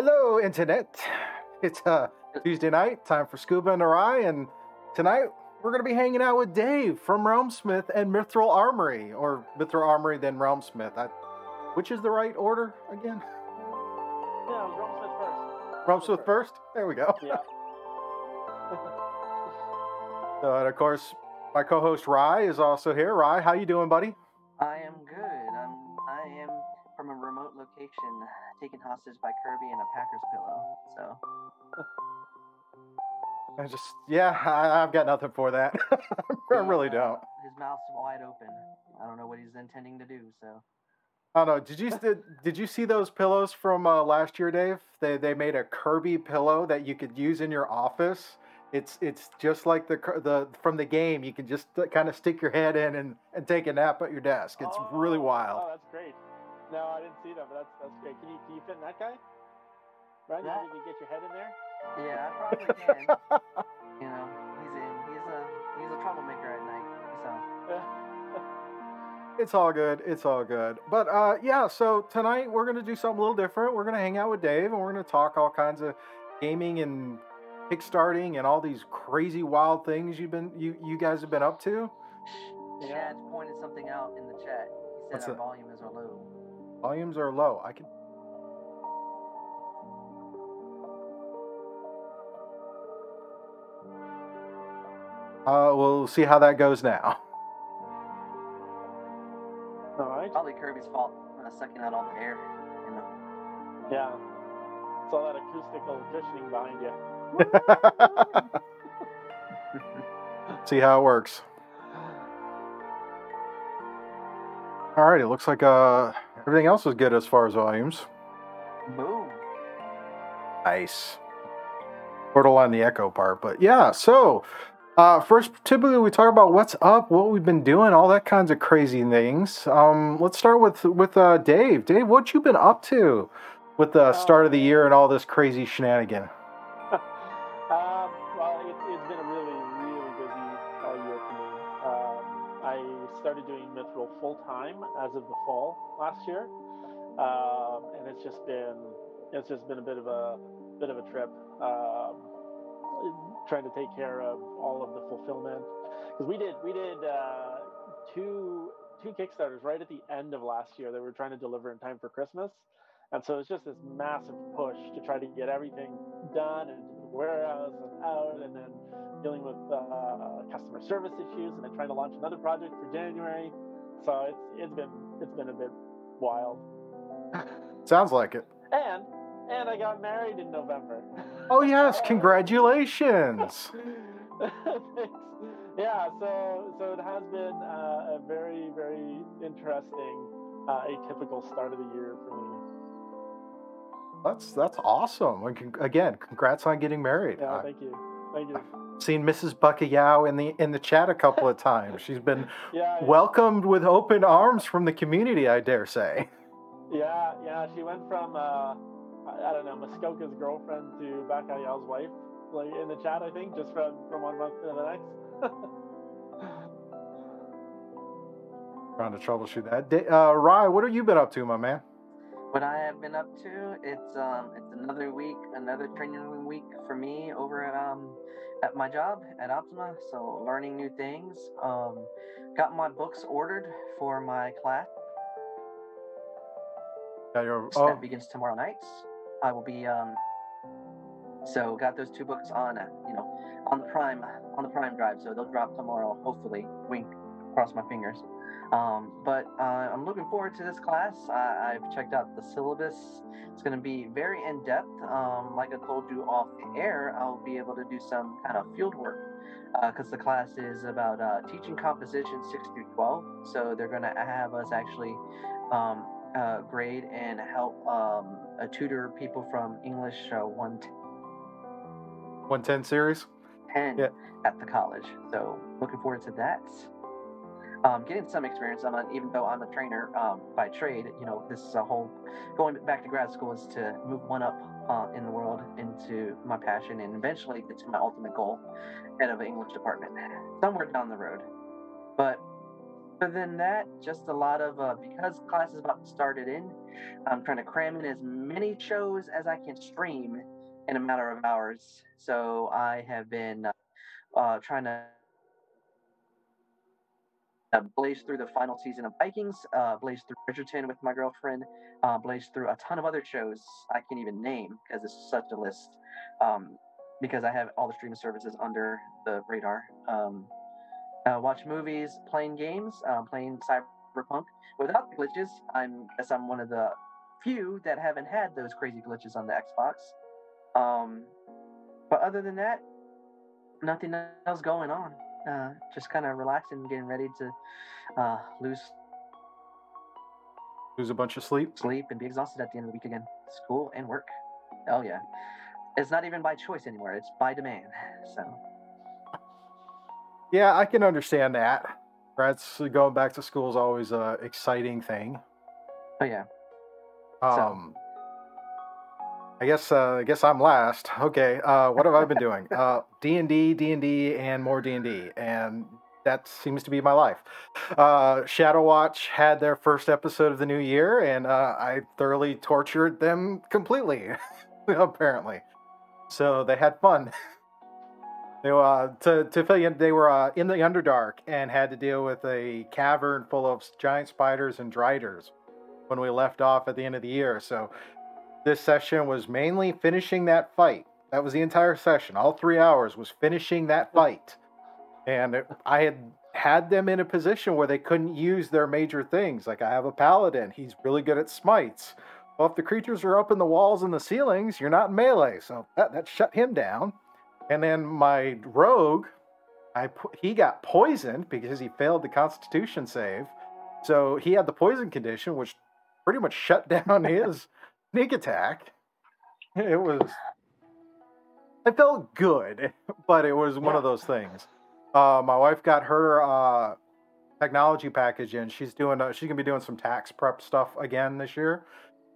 Hello, Internet. It's uh, Tuesday night, time for Scuba and Arai, and tonight we're going to be hanging out with Dave from Realmsmith and Mithril Armory, or Mithril Armory, then Realmsmith. I, which is the right order again? Yeah, it first. Realmsmith Realmsmith first? There we go. Yeah. So, and of course, my co-host Rye is also here. Rye, how you doing, buddy? I am good. I'm I am from a remote location, taken hostage by Kirby and a Packers pillow. So I just, yeah, I, I've got nothing for that. I really don't. his mouth's wide open. I don't know what he's intending to do. So I don't know. Did you did, did you see those pillows from uh, last year, Dave? They they made a Kirby pillow that you could use in your office. It's it's just like the the from the game. You can just kind of stick your head in and, and take a nap at your desk. It's really Oh, wild. Oh, that's great. No, I didn't see that, but that's that's great. Can you can you fit in that guy? Right? You That- think you can get your head in there? yeah, I probably can. you know, he's in. He's a he's a troublemaker at night. So It's all good. It's all good. But uh, yeah, so tonight we're gonna do something a little different. We're gonna hang out with Dave and we're gonna talk all kinds of gaming and kickstarting and all these crazy wild things you've been you you guys have been up to. Yeah. Chad pointed something out in the chat. He What's said our that? volume is low. Volumes are low. I can. Uh, we'll see how that goes now. All right. Probably Kirby's fault, uh, sucking out all the air. You know. Yeah. It's all that acoustical cushioning behind you. see how it works. All right, it looks like uh, everything else is good as far as volumes. Boom. Nice. Portal on the echo part, but yeah. So, uh, first, typically we talk about what's up, what we've been doing, all that kinds of crazy things. Um, let's start with with uh, Dave. Dave, what you been up to with the start of the year and all this crazy shenanigan? Full time as of the fall last year, um, and it's just been it's just been a bit of a bit of a trip. Um, trying to take care of all of the fulfillment because we did we did uh, two two kickstarters right at the end of last year that we were trying to deliver in time for Christmas. And so it's just this massive push to try to get everything done and warehouse and out, and then dealing with uh, customer service issues, and then trying to launch another project for January. So it's it's been it's been a bit wild. Sounds like it. And and I got married in November. Oh yes, congratulations. Yeah, so so it has been uh, a very very interesting uh, atypical start of the year for me. That's that's awesome. Again, congrats on getting married. Yeah, thank you, thank you. seen Mrs. Buckayao in the in the chat a couple of times. She's been Yeah, welcomed with open arms from the community, I dare say. yeah, yeah. She went from uh, I, don't know Muskoka's girlfriend to Bakayao's wife, like in the chat. I think just from from one month to the next. Trying to troubleshoot that. Uh, Rye, what have you been up to, my man? What I have been up to, it's um, it's another week, another training week for me over at um, at my job at Optima. So learning new things. Um, got my books ordered for my class Yeah, your, that oh, begins tomorrow night. I will be um, so got those two books on uh, you know on the Prime on the Prime drive. So they'll drop tomorrow, hopefully. Wink, cross my fingers. Um, but uh, I'm looking forward to this class. I, I've checked out the syllabus. It's going to be very in depth. Um, like I told you off air, I'll be able to do some kind of field work because the class is about uh, teaching composition 6 through 12. So they're going to have us actually um, uh, grade and help um, uh, tutor people from English uh, 110 110 series? Yeah. at the college. So looking forward to that. Um, getting some experience. I'm a, even though I'm a trainer um, by trade, you know, this is a whole going back to grad school is to move one up uh, in the world into my passion and eventually get to my ultimate goal, head of English department, somewhere down the road. But Other than that, just a lot of uh, because class is about to start it in. I'm trying to cram in as many shows as I can stream in a matter of hours. So I have been uh, trying to uh, blaze through the final season of Vikings, uh, blaze through Bridgerton with my girlfriend, uh, blaze through a ton of other shows I can't even name because it's such a list. Um, because I have all the streaming services under the radar. Um, uh, watch movies, playing games, uh, playing Cyberpunk without the glitches. I'm guess I'm one of the few that haven't had those crazy glitches on the Xbox. Um, but other than that, nothing else going on. Uh, just kind of relaxing, and getting ready to uh, lose Lose a bunch of sleep. sleep and be exhausted at the end of the week again. School and work. Oh yeah, it's not even by choice anymore. It's by demand. So Yeah, I can understand that. That's going back to school is always a exciting thing. oh yeah. Um, I guess uh, I guess I'm last. Okay, uh, what have I been doing? Uh, D and D, D and D, and more D and D, and that seems to be my life. Uh, Shadow Watch had their first episode of the new year, and uh, I thoroughly tortured them completely. apparently, so they had fun. They uh, to to fill you in, they were uh, in the Underdark and had to deal with a cavern full of giant spiders and driders when we left off at the end of the year. So this session was mainly finishing that fight. That was the entire session. All three hours was finishing that fight. And it, I had had them in a position where they couldn't use their major things. Like I have a paladin, he's really good at smites. Well, if the creatures are up in the walls and the ceilings, you're not in melee. So that, that shut him down. And then my rogue, I he got poisoned because he failed the Constitution save. So he had the poison condition, which pretty much shut down his sneak attack. It was. It felt good, but it was one of those things. Uh, my wife got her uh, technology package in. She's doing. Uh, she's gonna be doing some tax prep stuff again this year,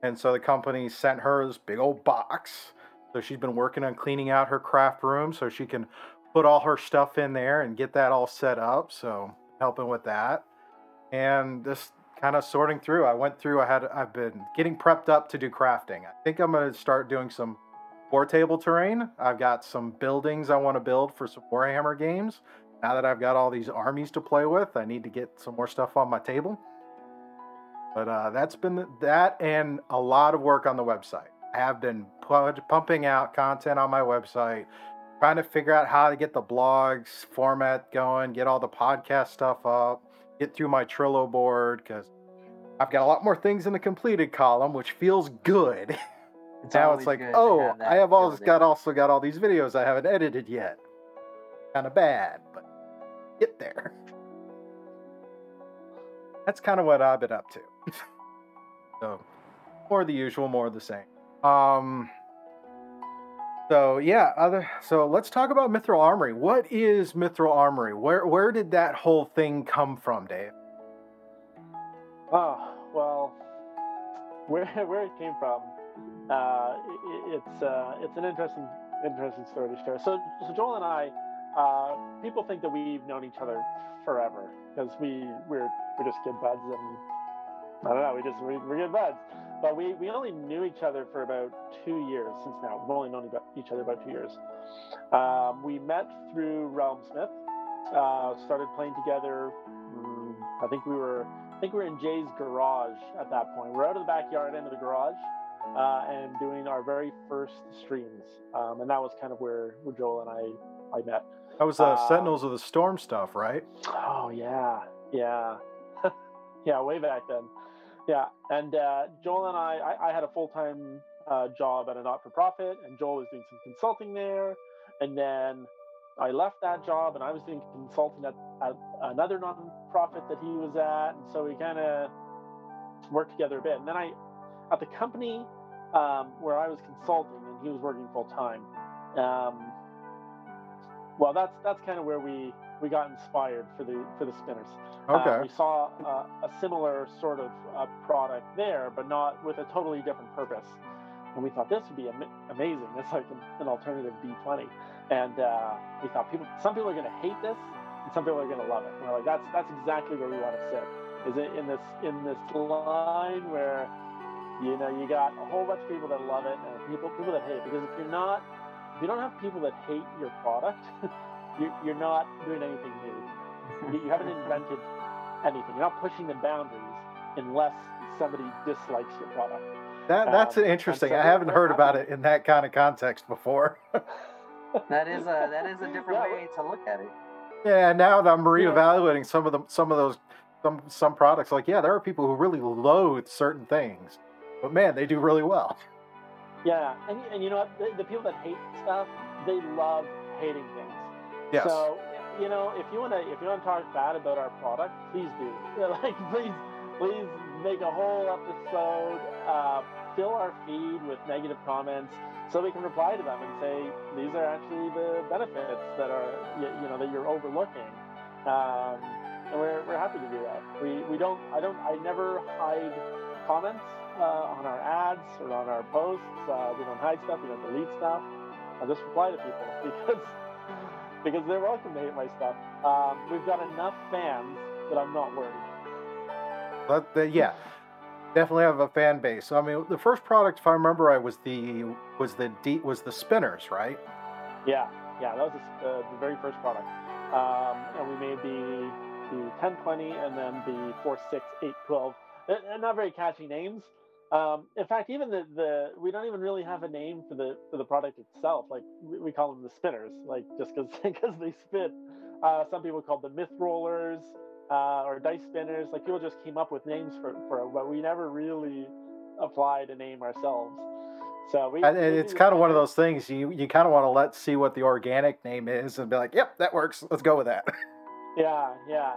and so the company sent her this big old box. So she's been working on cleaning out her craft room so she can put all her stuff in there and get that all set up. So helping with that, and just kind of sorting through. I went through. I had. I've been getting prepped up to do crafting. I think I'm gonna start doing some war table terrain. I've got some buildings I want to build for some Warhammer games. Now that I've got all these armies to play with, I need to get some more stuff on my table. But uh, that's been that and a lot of work on the website. I have been pu- pumping out content on my website, trying to figure out how to get the blogs format going, get all the podcast stuff up, get through my Trello board because I've got a lot more things in the completed column, which feels good. It's now it's like, oh, have I have all got also got all these videos I haven't edited yet. Kind of bad, but get there. That's kind of what I've been up to. so, more the usual, more the same. Um. So yeah, other. So let's talk about Mithril Armory. What is Mithril Armory? Where where did that whole thing come from, Dave? Oh well, where where it came from, uh, i i- it's uh, it's an interesting interesting story to share. So so Joel and I, uh, people think that we've known each other forever because we we're we're just good buds and I don't know we just we, we're good buds. But we, we only knew each other for about two years since now. We've only known about each other about two years. Um, we met through Realm Smith. Uh, started playing together. mm, I think we were I think we were in Jay's garage at that point. We're out of the backyard into the garage uh, and doing our very first streams. Um, and that was kind of where, where Joel and I, I met. That was Uh, Sentinels of the Storm stuff, right? Oh, yeah. Yeah. yeah, way back then. Yeah. And uh, Joel and I, I, I had a full time uh, job at a not for profit, and Joel was doing some consulting there. And then I left that job and I was doing consulting at, at another nonprofit that he was at. And so we kind of worked together a bit. And then I, at the company um, where I was consulting and he was working full time, um, well, that's that's kind of where we we got inspired for the for the spinners. Uh, we saw uh, a similar sort of uh, product there, but not with a totally different purpose. And we thought this would be am- amazing. It's like an, an alternative D20. And uh, we thought people, some people are going to hate this, and some people are gonna love it. And we're like, that's that's exactly where we want to sit. Is it in this in this line where you know you got a whole bunch of people that love it and people people that hate it. Because if you're not, if you don't have people that hate your product, you're not doing anything new. You, you haven't invented anything. You're not pushing the boundaries unless somebody dislikes your product. That that's Um, interesting. so I haven't heard about it in that kind of context before. That is a that is a different Yeah. way to look at it. yeah, now that I'm Yeah. reevaluating some of the some of those some some products, like yeah, there are people who really loathe certain things, but man, they do really well. Yeah, and, and you know what? The, the people that hate stuff, they love hating things. Yes. So you know, if you wanna if you wanna talk bad about our product, please do. Like please please make a whole episode, uh, fill our feed with negative comments, so we can reply to them and say these are actually the benefits that are you, you know that you're overlooking. Um, and we're, we're happy to do that. We we don't I don't I never hide comments uh, on our ads or on our posts. Uh, we don't hide stuff. We don't delete stuff. I just reply to people because because they're welcome to hate my stuff. Um, we've got enough fans that I'm not worried. But the, yeah, definitely have a fan base. I mean, the first product, if I remember right, was the was the D, was the spinners, right? Yeah, yeah, that was the, uh, the very first product. Um, and we made the the 1020 and then the 46, 8, 12. They're they're not very catchy names. Um, in fact, even the, the we don't even really have a name for the for the product itself. Like we, we call them the spinners, like just because because they spin. Uh, some people call them myth rollers uh, or dice spinners. Like people just came up with names for for it, but we never really applied a name ourselves. So we. And it's kind of one of those things you you kind of want to let see what the organic name is and be like, yep, that works. Let's go with that. Yeah, yeah.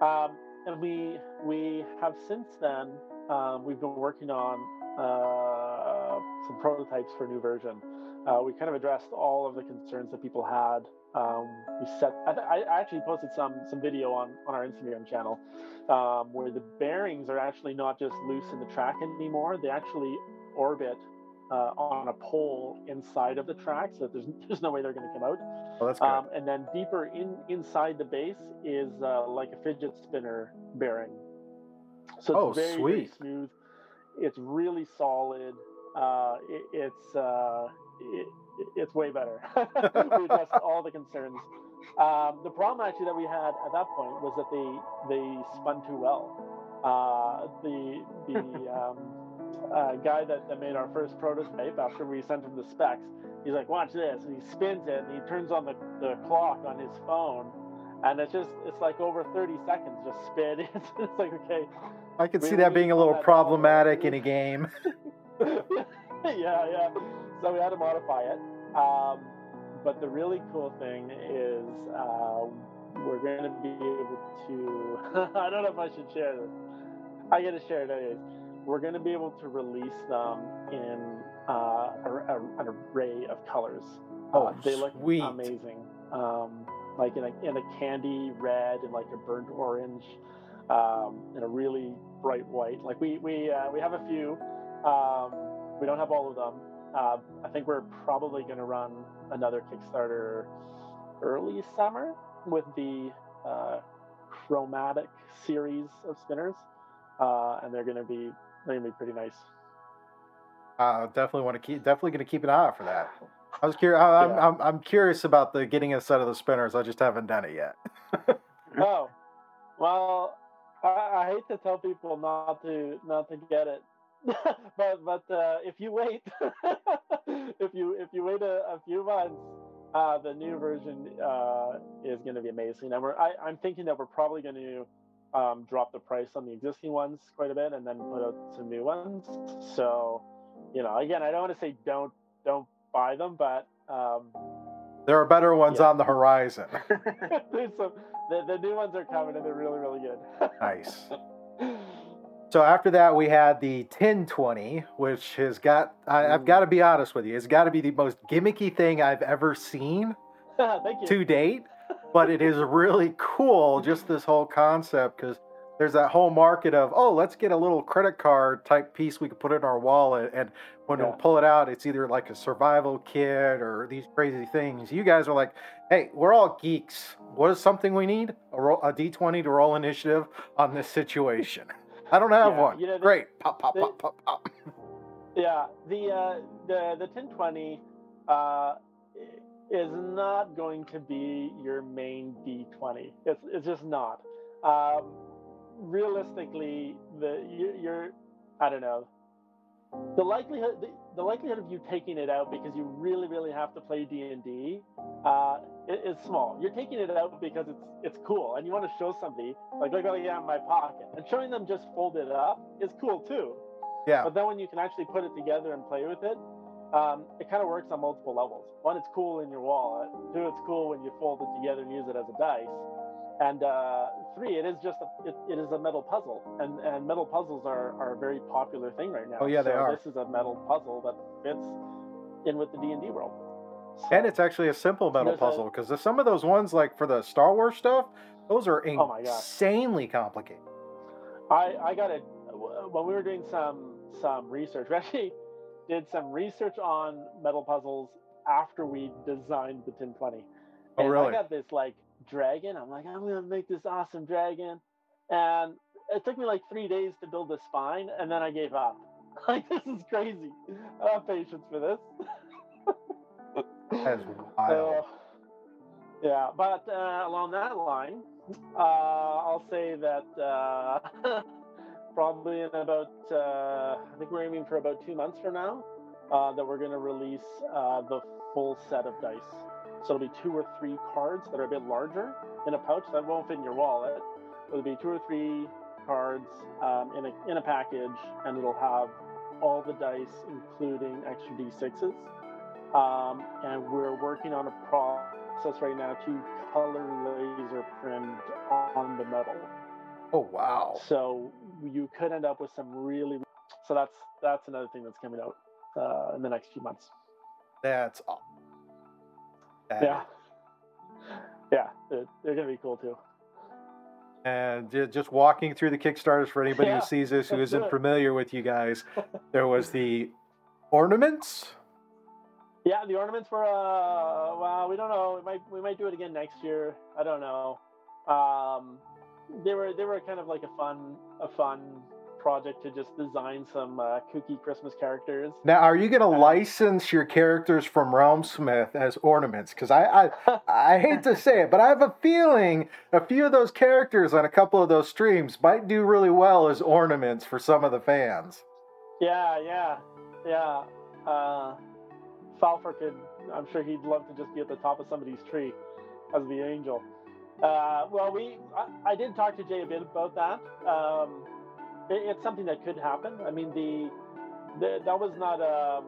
Um, and we we have since then um, we've been working on uh, some prototypes for a new version. Uh, we kind of addressed all of the concerns that people had. Um, we set. I, th- I actually posted some some video on on our Instagram channel um, where the bearings are actually not just loose in the track anymore. They actually orbit uh, on a pole inside of the track, so that there's there's no way they're going to come out. well, that's good. Um, and then deeper in inside the base is uh, like a fidget spinner bearing. So it's Oh, very, very sweet. smooth. It's really solid. Uh, it, it's uh, it, it's way better. we addressed all the concerns. Um, the problem actually that we had at that point was that they they spun too well. Uh, the the um, uh, guy that, that made our first prototype after we sent him the specs he's like, watch this, and he spins it, and he turns on the, the clock on his phone, and it's just, it's like over 30 seconds just spin. It's, it's like, okay, I could we see that being a little problematic in a game. yeah, yeah. So we had to modify it. Um, but the really cool thing is uh, we're going to be able to, I don't know if I should share this. I got to share it anyways. We're going to be able to release them in uh, a, a, an array of colors. Oh, Uh, they look sweet. amazing. Um, like in a, in a candy red and like a burnt orange, um, and a really bright white. Like we we uh, we have a few. Um, we don't have all of them. Uh, I think we're probably going to run another Kickstarter early summer with the uh, chromatic series of spinners, uh, and they're going to be they're going to be pretty nice. Uh, definitely want to keep definitely going to keep an eye out for that. I was curious. I'm, Yeah. I'm I'm curious about the getting a set of the spinners. I just haven't done it yet. oh, well, I, I hate to tell people not to not to get it, but but uh, if you wait, if you if you wait a, a few months, uh, the new version uh, is going to be amazing. And we're I, I'm thinking that we're probably going to um, drop the price on the existing ones quite a bit, and then put out some new ones. So, you know, again, I don't want to say don't don't buy them, but um, There are better ones Yeah. on the horizon. there's some the, the new ones are coming, and they're really really good. nice. So after that, we had the 1020, which has got, I, I've got to be honest with you, it's got to be the most gimmicky thing I've ever seen Thank you. to date. But it is really cool, just this whole concept, because there's that whole market of oh let's get a little credit card type piece we could put in our wallet and when Yeah. we pull it out it's either like a survival kit or these crazy things. You guys are like hey we're all geeks. What is something we need? A, roll, a d20 to roll initiative on this situation. I don't have Yeah, one. you know, the- great. Pop pop the- pop pop pop. Yeah, the uh, the the 1020 uh, is not going to be your main D20. It's it's just not. Um, realistically, the you, you're I don't know. The likelihood the, the likelihood of you taking it out because you really really have to play D and D uh, is small. You're taking it out because it's it's cool and you want to show somebody like look what I got in my pocket and showing them just folded up is cool too. yeah But then when you can actually put it together and play with it, um, it kind of works on multiple levels. One, it's cool in your wallet. Two, it's cool when you fold it together and use it as a dice. And uh, three, it is just a, it, it is a metal puzzle, and and metal puzzles are, are a very popular thing right now. Oh, yeah, they So are. This is a metal puzzle that fits in with the D and D world. So- and it's actually a simple metal puzzle because some of those ones like for the star wars stuff those are Oh insanely complicated I I got it when we were doing some some research. We actually did some research on metal puzzles after we designed the 1020. Oh, and really? I got this like dragon. I'm like, I'm gonna make this awesome dragon, and it took me like three days to build the spine, and then I gave up. Like this is crazy. I don't have patience for this. That's wild. So, yeah, but uh, along that line, uh, I'll say that uh, probably in about, uh, I think we're aiming for about two months from now, uh, that we're going to release uh, the full set of dice. So it'll be two or three cards that are a bit larger in a pouch that won't fit in your wallet. It'll be two or three cards um, in a in a package, and it'll have all the dice, including extra d6s. Um, and we're working on a process right now to color laser print on the metal. oh wow So you could end up with some really. So that's that's another thing that's coming out uh, in the next few months. that's awesome. Yeah, yeah, they're, they're gonna be cool too. And just walking through the Kickstarters for anybody Yeah, who sees this who isn't familiar with you guys, there was the ornaments. Yeah, the ornaments were. Uh, well, we don't know. We might we might do it again next year. I don't know. Um, they were they were kind of like a fun a fun project to just design some uh, kooky Christmas characters. Now, are you going to Uh, license your characters from Realmsmith as ornaments? Because I, I, I hate to say it, but I have a feeling a few of those characters on a couple of those streams might do really well as ornaments for some of the fans. Yeah, yeah, yeah. Uh, Falfer could. I'm sure he'd love to just be at the top of somebody's tree as the angel. Uh, well, we. I, I did talk to Jay a bit about that. Um, it, it's something that could happen. I mean, the, the that was not um,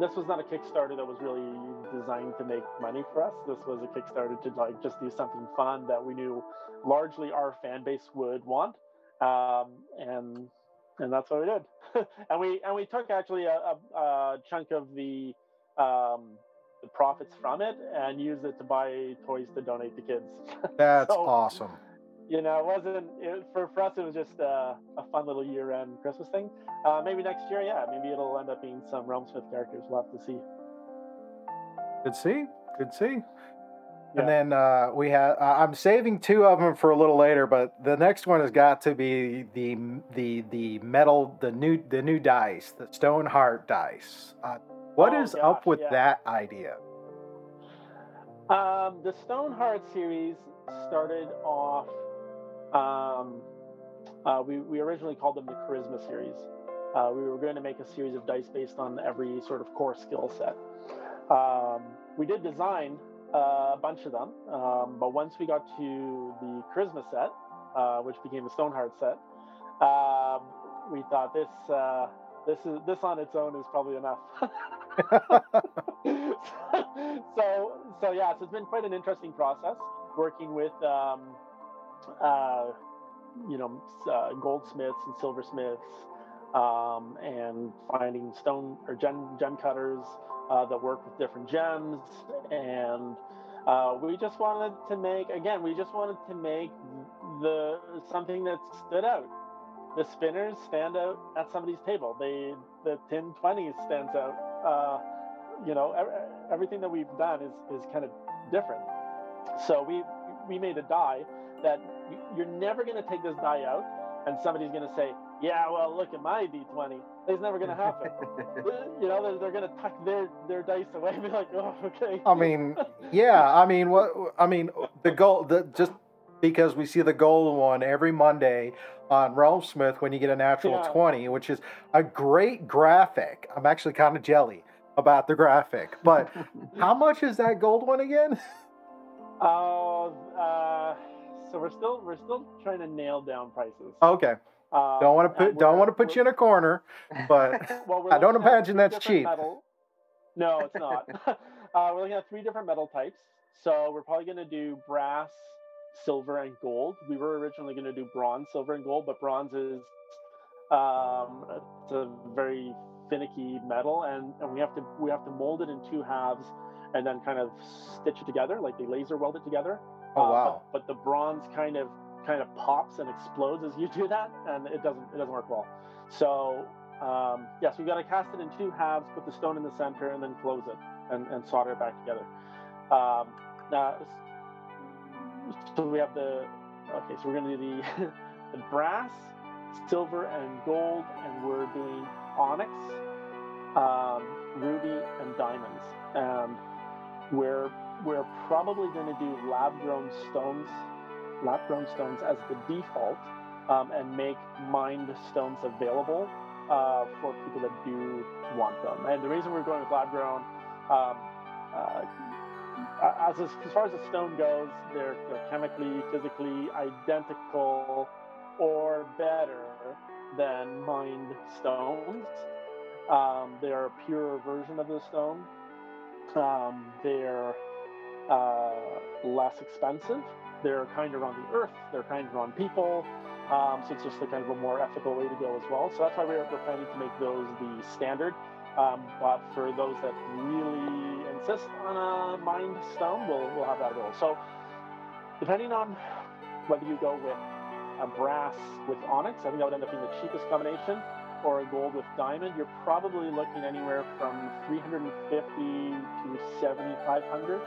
this was not a Kickstarter that was really designed to make money for us. This was a Kickstarter to like just do something fun that we knew largely our fan base would want, um, and and that's what we did. and we and we took actually a, a, a chunk of the um, the profits from it and used it to buy toys to donate to kids. That's So- awesome. You know, it wasn't it, for for us. It was just uh, a fun little year-end Christmas thing. Uh, maybe next year, yeah, maybe it'll end up being some Realmsmith characters. We'll have to see. Good see. Good see. Yeah. And then uh, we have. Uh, I'm saving two of them for a little later, but the next one has got to be the the the metal, the new the new dice, the Stoneheart dice. Uh, what Oh, is up with yeah. that idea? Um, the Stoneheart series started off. Um, uh, we, we originally called them the Charisma series. Uh, we were going to make a series of dice based on every sort of core skill set. Um, we did design uh, a bunch of them, um, but once we got to the Charisma set, uh, which became the Stoneheart set, um, we thought this uh, this is this on its own is probably enough. so so yeah, so it's been quite an interesting process working with um, uh, you know uh, goldsmiths and silversmiths um, and finding stone or gem gem cutters uh, that work with different gems and uh, we just wanted to make again we just wanted to make the something that stood out. The spinners stand out at somebody's table. They the tin twenties stands out. Uh, you know, everything that we've done is is kind of different. So we we made a die that you're never going to take this die out, and somebody's going to say, "Yeah, well, look at my d20." It's never going to happen. you know, they're, they're going to tuck their their dice away and be like, "Oh, okay." I mean, yeah. I mean, what? I mean, the goal. The just because we see the golden one every Monday on Realmsmith when you get a natural yeah. 20, which is a great graphic. I'm actually kind of jelly about the graphic. But how much is that gold one again? Oh, uh, so we're still we're still trying to nail down prices. Okay. Um, don't want to put don't want to put you in a corner, but well, I don't imagine that's cheap. Metal. No, it's not. uh, we're looking at three different metal types. So we're probably going to do brass, silver, and gold. We were originally going to do bronze, silver, and gold, but bronze is um, it's a very finicky metal, and, and we have to we have to mold it in two halves and then kind of stitch it together, like they laser weld it together. Oh uh, wow! But, but, the bronze kind of kind of pops and explodes as you do that, and it doesn't it doesn't work well. So um, yes, we've got to cast it in two halves, put the stone in the center, and then close it and, and solder it back together. Um, now, so we have the okay. So we're going to do the the brass, silver, and gold, and we're doing onyx, um, ruby, and diamonds. And we're we're probably going to do lab grown stones, lab grown stones as the default, um, and make mined stones available uh, for people that do want them. And the reason we're going with lab grown, um, uh, as, as far as the stone goes, they're, they're chemically, physically identical or better than mined stones. Um, they're a pure version of the stone. Um, they're uh, less expensive. They're kinder on the earth. They're kinder on people. Um, so it's just a kind of a more ethical way to go as well. So that's why we're, we're planning to make those the standard. Um, but for those that really insist on a mined stone, we'll, we'll have that available. So depending on whether you go with a brass with onyx, I think that would end up being the cheapest combination or a gold with diamond, you're probably looking anywhere from 350 to 7,500.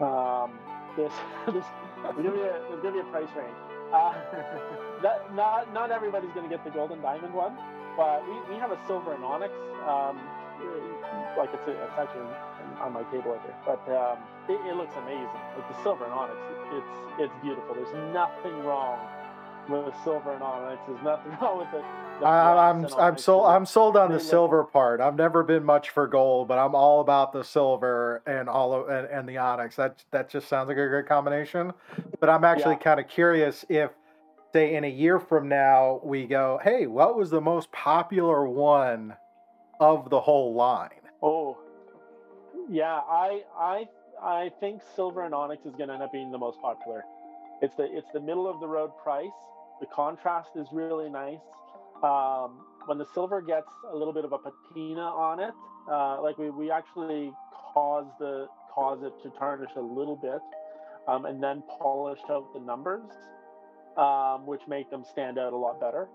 Um, this, this there's gonna be a, there's gonna be a price range. Uh, that, not not everybody's gonna get the gold and diamond one, but we, we have a silver and onyx. Um, like it's, a, it's actually on my table right there, but um, it, it looks amazing. Like the silver and onyx, it's it's beautiful. There's nothing wrong with silver and onyx. There's nothing wrong with it. I, I'm I'm sold I'm sold on the silver part. I've never been much for gold, but I'm all about the silver and all of and, and the onyx. That that just sounds like a great combination. But I'm actually yeah. kind of curious if say in a year from now we go, hey, what was the most popular one of the whole line? Oh, yeah, I I I think silver and onyx is going to end up being the most popular. It's the it's the middle of the road price the contrast is really nice. Um, when the silver gets a little bit of a patina on it, uh, like we, we actually cause the cause it to tarnish a little bit, um, and then polish out the numbers, um, which make them stand out a lot better.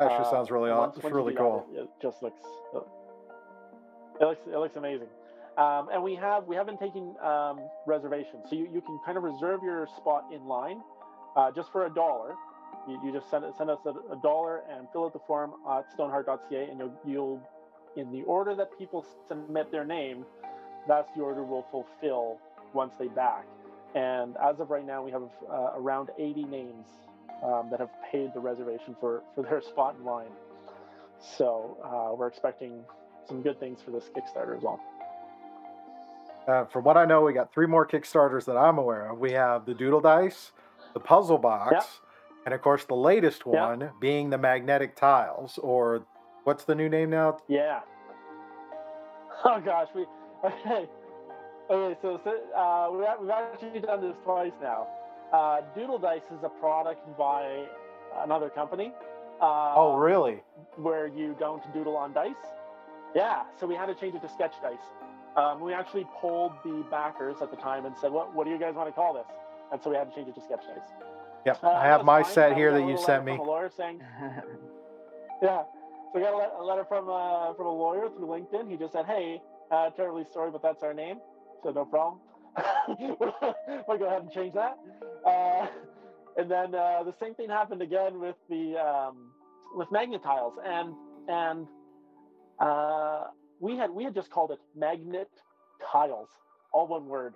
Actually, uh, sounds really awesome. It's really cool. That, it just looks it looks it looks amazing. Um, and we have we have been taking um, reservations, so you, you can kind of reserve your spot in line uh, just for a dollar. You, you just send it, send us a, a, dollar and fill out the form at stoneheart.ca, and you'll, you'll, in the order that people submit their name, that's the order we'll fulfill once they back. And as of right now, we have uh, around 80 names um, that have paid the reservation for, for their spot in line. So uh, we're expecting some good things for this Kickstarter as well. Uh, from what I know, we got three more Kickstarters that I'm aware of. We have the Doodle Dice, the Puzzle Box. And of course, the latest one yeah. being the magnetic tiles, or what's the new name now? Yeah. Oh gosh, we okay. Okay, so, so uh, we've actually done this twice now. Uh, Doodle Dice is a product by another company. Uh, oh, really? Where you don't doodle on dice. Yeah, so we had to change it to sketch dice. Um, we actually polled the backers at the time and said, "What what do you guys want to call this?" and so we had to change it to sketch dice. Yep, Uh, I have my fine. set here that you sent me. Lawyer saying, yeah. So we got a, a letter from uh, from a lawyer through LinkedIn. He just said, "Hey, uh, terribly sorry, but that's our name, so no problem." we'll go ahead and change that. Uh, and then uh, the same thing happened again with the um, with magnet tiles, and and uh, we had we had just called it magnet tiles, all one word.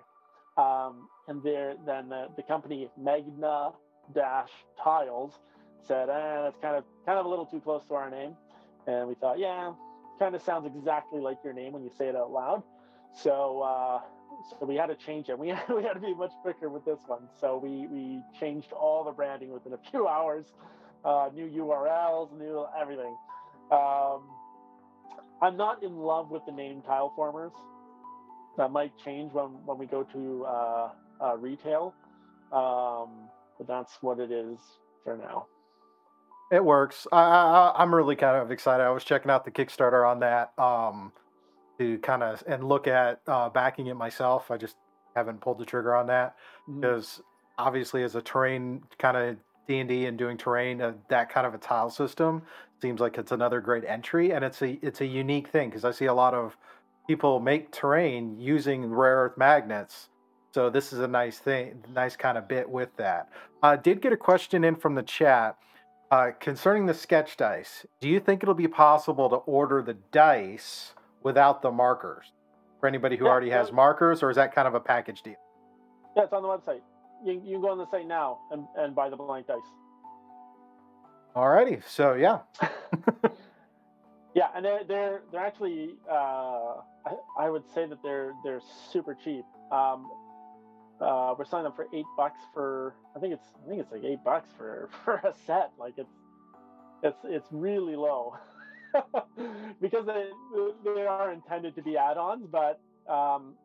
Um, and there, then the, the company Magna Dash Tiles said, eh, that's kind of kind of a little too close to our name. And we thought, yeah, kind of sounds exactly like your name when you say it out loud. So uh, so we had to change it. We had, we had to be much quicker with this one. So we we changed all the branding within a few hours. Uh, new URLs, new everything. Um, I'm not in love with the name Tile Formers. That might change when when we go to uh, uh, retail, um, but that's what it is for now. It works. I, I, I'm really kind of excited. I was checking out the Kickstarter on that um, to kind of and look at uh, backing it myself. I just haven't pulled the trigger on that because obviously, as a terrain kind of D and D and doing terrain, uh, that kind of a tile system seems like it's another great entry, and it's a it's a unique thing because I see a lot of people make terrain using rare earth magnets. So this is a nice thing, nice kind of bit with that. I did get a question in from the chat. Uh, concerning the sketch dice, do you think it'll be possible to order the dice without the markers for anybody who Yeah, already has yeah. markers, or is that kind of a package deal? Yeah, it's on the website. You, you can go on the site now and, and buy the blank dice. Alrighty, so yeah, Yeah, and they're they're they're actually uh, I, I would say that they're they're super cheap. Um, uh, we're selling them for eight bucks for I think it's I think it's like eight bucks for for a set. Like it's it's it's really low because they they are intended to be add-ons. But um,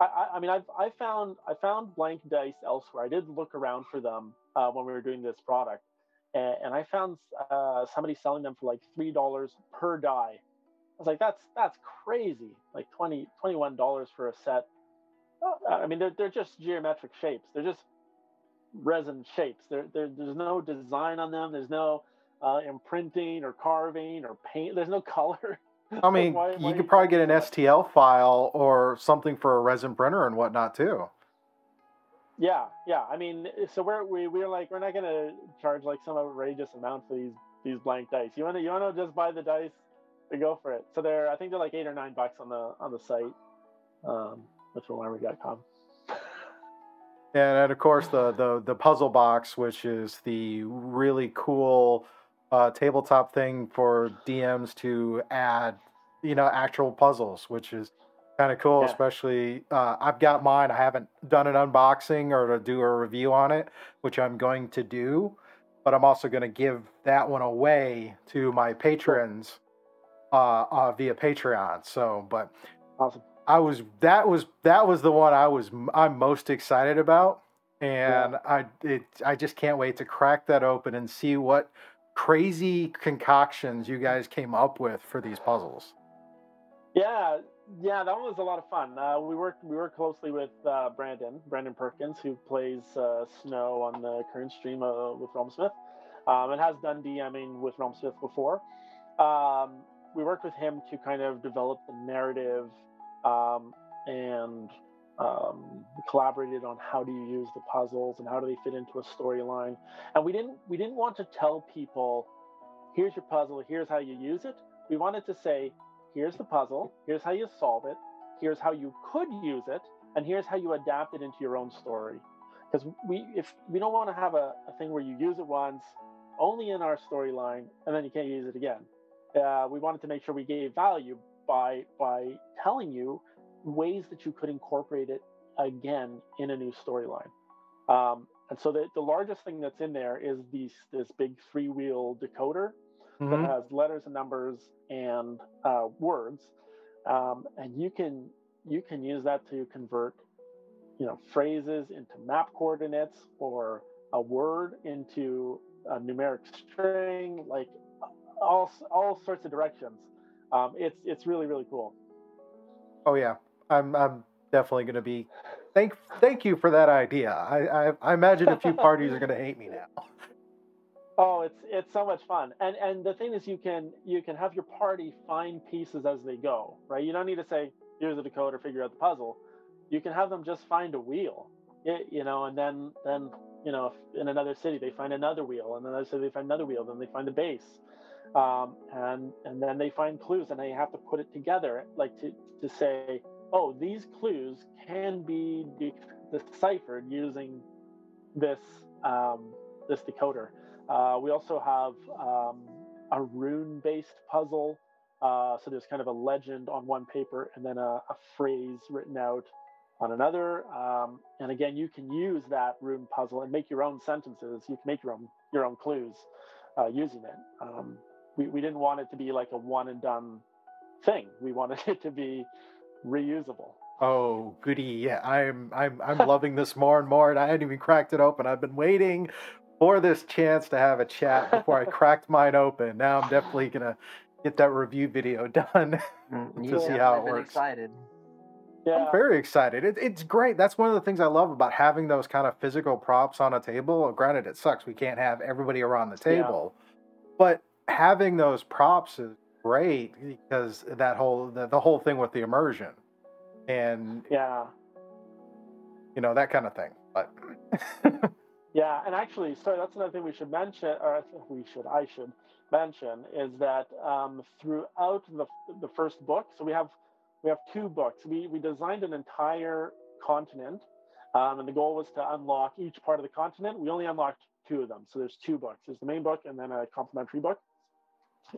I, I mean I've I found I found blank dice elsewhere. I did look around for them uh, when we were doing this product and, and I found uh, somebody selling them for like three dollars per die. I was like, that's that's crazy. Like 20 dollars for a set. I mean, they're they're just geometric shapes. They're just resin shapes. There there there's no design on them. There's no uh, imprinting or carving or paint. There's no color. I mean, Why- you why could you probably get an? STL file or something for a resin printer and whatnot too. Yeah, yeah. I mean, so we're we we're like we're not gonna charge like some outrageous amount for these these blank dice. You wanna you wanna just buy the dice to go for it. So they're I think they're like eight or nine bucks on the on the site. Um with RollArmor.com. And then, of course, the, the the puzzle box, which is the really cool uh, tabletop thing for DMs to add, you know, actual puzzles, which is kind of cool. Yeah. Especially, uh, I've got mine. I haven't done an unboxing or to do a review on it, which I'm going to do. But I'm also going to give that one away to my patrons uh, uh, via Patreon. So, but Awesome. I was that was that was the one I was I'm most excited about, and I it I just can't wait to crack that open and see what crazy concoctions you guys came up with for these puzzles. Yeah, yeah, that one was a lot of fun. Uh, we worked we worked closely with uh, Brandon, Brandon Perkins, who plays uh, Snow on the current stream uh, with Realmsmith, um, and has done DMing with Realmsmith before. Um, we worked with him to kind of develop the narrative um, and um, collaborated on how do you use the puzzles and how do they fit into a storyline. And we didn't we didn't want to tell people, here's your puzzle, here's how you use it. We wanted to say, here's the puzzle, here's how you solve it, here's how you could use it, and here's how you adapt it into your own story. Because we if we don't want to have a, a thing where you use it once, only in our storyline, and then you can't use it again. Uh, we wanted to make sure we gave value by by telling you ways that you could incorporate it again in a new storyline. Um, and so the, the largest thing that's in there is these this big three wheel decoder that Mhm. has letters and numbers and uh, words, um, and you can you can use that to convert, you know, phrases into map coordinates or a word into a numeric string, like all all sorts of directions. Um, it's it's really really cool. Oh yeah, I'm I'm definitely going to be thank thank you for that idea. I I, I imagine a few parties are going to hate me now. Oh, it's it's so much fun, and and the thing is, you can you can have your party find pieces as they go, right? You don't need to say, "Here's a decoder, figure out the puzzle." You can have them just find a wheel, it, you know, and then then you know, in another city they find another wheel, and another city they find another wheel, then they find a base, um, and and then they find clues, and they have to put it together, like to to say, "Oh, these clues can be de- deciphered using this um, this decoder." Uh, we also have um, a rune based puzzle. Uh, so there's kind of a legend on one paper and then a, a phrase written out on another. Um, and again, you can use that rune puzzle and make your own sentences. You can make your own your own clues uh, using it. Um, we, we didn't want it to be like a one and done thing. We wanted it to be reusable. Oh, goody! Yeah, I'm I'm I'm loving this more and more, and I hadn't even cracked it open. I've been waiting for this chance to have a chat before I cracked mine open. Now I'm definitely gonna get that review video done Mm, to you see have how really it been works. Excited. Yeah. I'm very excited. It, it's great. That's one of the things I love about having those kind of physical props on a table. Granted, it sucks we can't have everybody around the Yeah. table, but having those props is great because that whole the, the whole thing with the immersion and yeah. you know that kind of thing. But Yeah, and actually, sorry, that's another thing we should mention, or I think we should, I should mention, is that um, throughout the the first book, so we have we have two books. We we designed an entire continent, um, and the goal was to unlock each part of the continent. We only unlocked two of them, so there's two books. There's the main book and then a complementary book.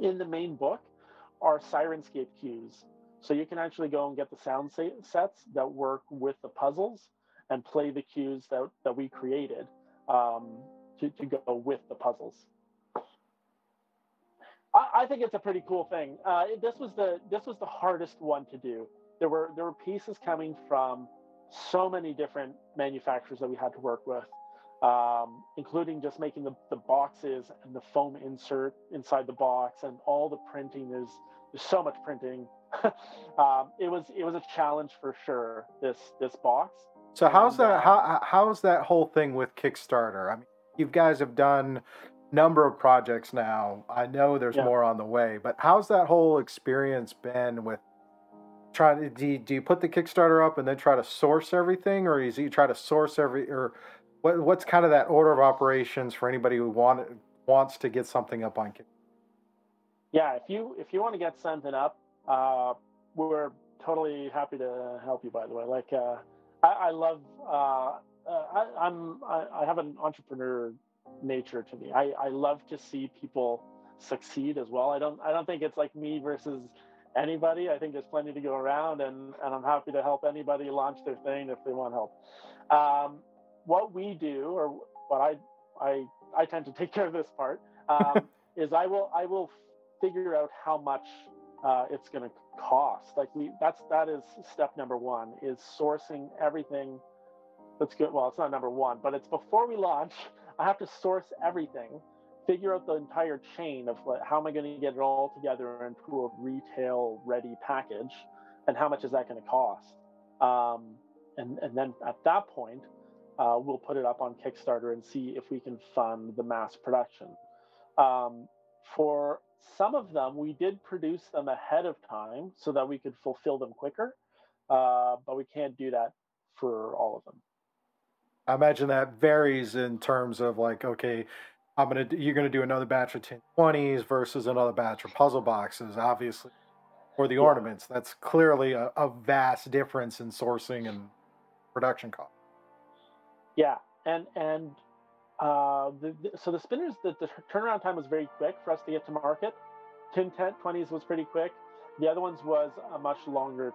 In the main book are Syrinscape cues, so you can actually go and get the sound sets that work with the puzzles and play the cues that that we created um, to, to go with the puzzles. I, I think it's a pretty cool thing. Uh, this was the this was the hardest one to do. There were there were pieces coming from so many different manufacturers that we had to work with, um, including just making the, the boxes and the foam insert inside the box and all the printing. There's there's so much printing. um, it was it was a challenge for sure. This this box. so how's And, uh, that? How how's that whole thing with Kickstarter? I mean, you guys have done number of projects now. I know there's Yeah. more on the way, but how's that whole experience been with trying to do you, do you put the Kickstarter up and then try to source everything, or is you try to source every or what, what's kind of that order of operations for anybody who want wants to get something up on yeah if you if you want to get something up uh we're totally happy to help you by the way. Like uh i, I love uh, uh I, i'm I, I have an entrepreneur nature to me. I i love to see people succeed as well. I don't i don't think it's like me versus anybody. I think there's plenty to go around and and i'm happy to help anybody launch their thing if they want help. Um what we do or what i i i tend to take care of this part um is i will i will figure out how much uh, it's going to cost. Like we, that's that is step number one is sourcing everything. That's good. Well, it's not number one, but it's before we launch. I have to source everything, figure out the entire chain of like, how am I going to get it all together into a retail ready package, and how much is that going to cost? Um, and and then at that point, uh, we'll put it up on Kickstarter and see if we can fund the mass production. Um, for some of them, we did produce them ahead of time so that we could fulfill them quicker, uh, but we can't do that for all of them. I imagine that varies in terms of like, okay, I'm gonna you're gonna do another batch of 1020s versus another batch of puzzle boxes, obviously, or the Yeah. ornaments. That's clearly a, a vast difference in sourcing and production cost. Yeah, and and uh, the, the, so the spinners, the, the turnaround time was very quick for us to get to market. 10, 10 20s was pretty quick. The other ones was a much longer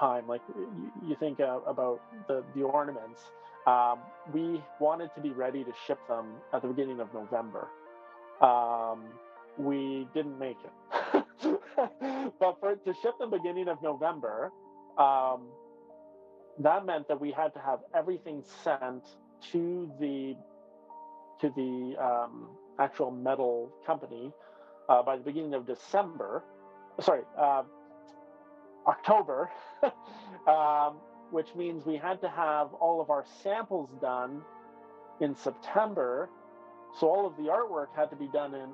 time. Like you, you think uh, about the the ornaments. Um, we wanted to be ready to ship them at the beginning of November. Um, we didn't make it, but for to ship them beginning of November, um, that meant that we had to have everything sent to the to the um, actual metal company uh, by the beginning of December. Sorry, uh, October, um, which means we had to have all of our samples done in September. So all of the artwork had to be done in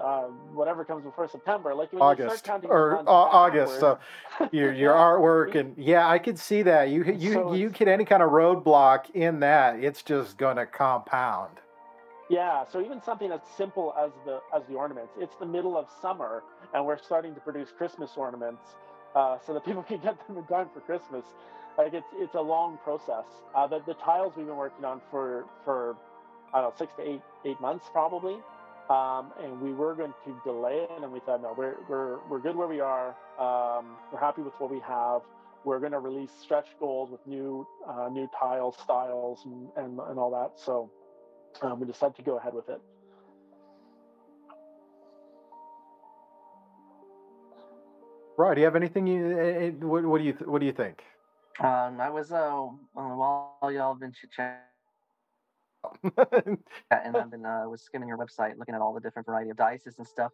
uh, whatever comes before September, like when August you start or uh, August. So your your artwork and yeah, I could see that. You you So you get any kind of roadblock in that, it's just gonna compound. Yeah, so even something as simple as the as the ornaments, it's the middle of summer, and we're starting to produce Christmas ornaments, uh, so that people can get them in time for Christmas. Like it's it's a long process. Uh, the the tiles we've been working on for for I don't know six to eight eight months probably, um, and we were going to delay it, and we thought no, we're we're we're good where we are. Um, we're happy with what we have. We're going to release stretch goals with new uh, new tile styles and, and and all that. So um, we decided to go ahead with it. Right? Do you have anything? You eh, eh, what, what do you what do you think? Um, I was uh while y'all been chit chatting, and I've been uh, was skimming your website, looking at all the different variety of dices and stuff.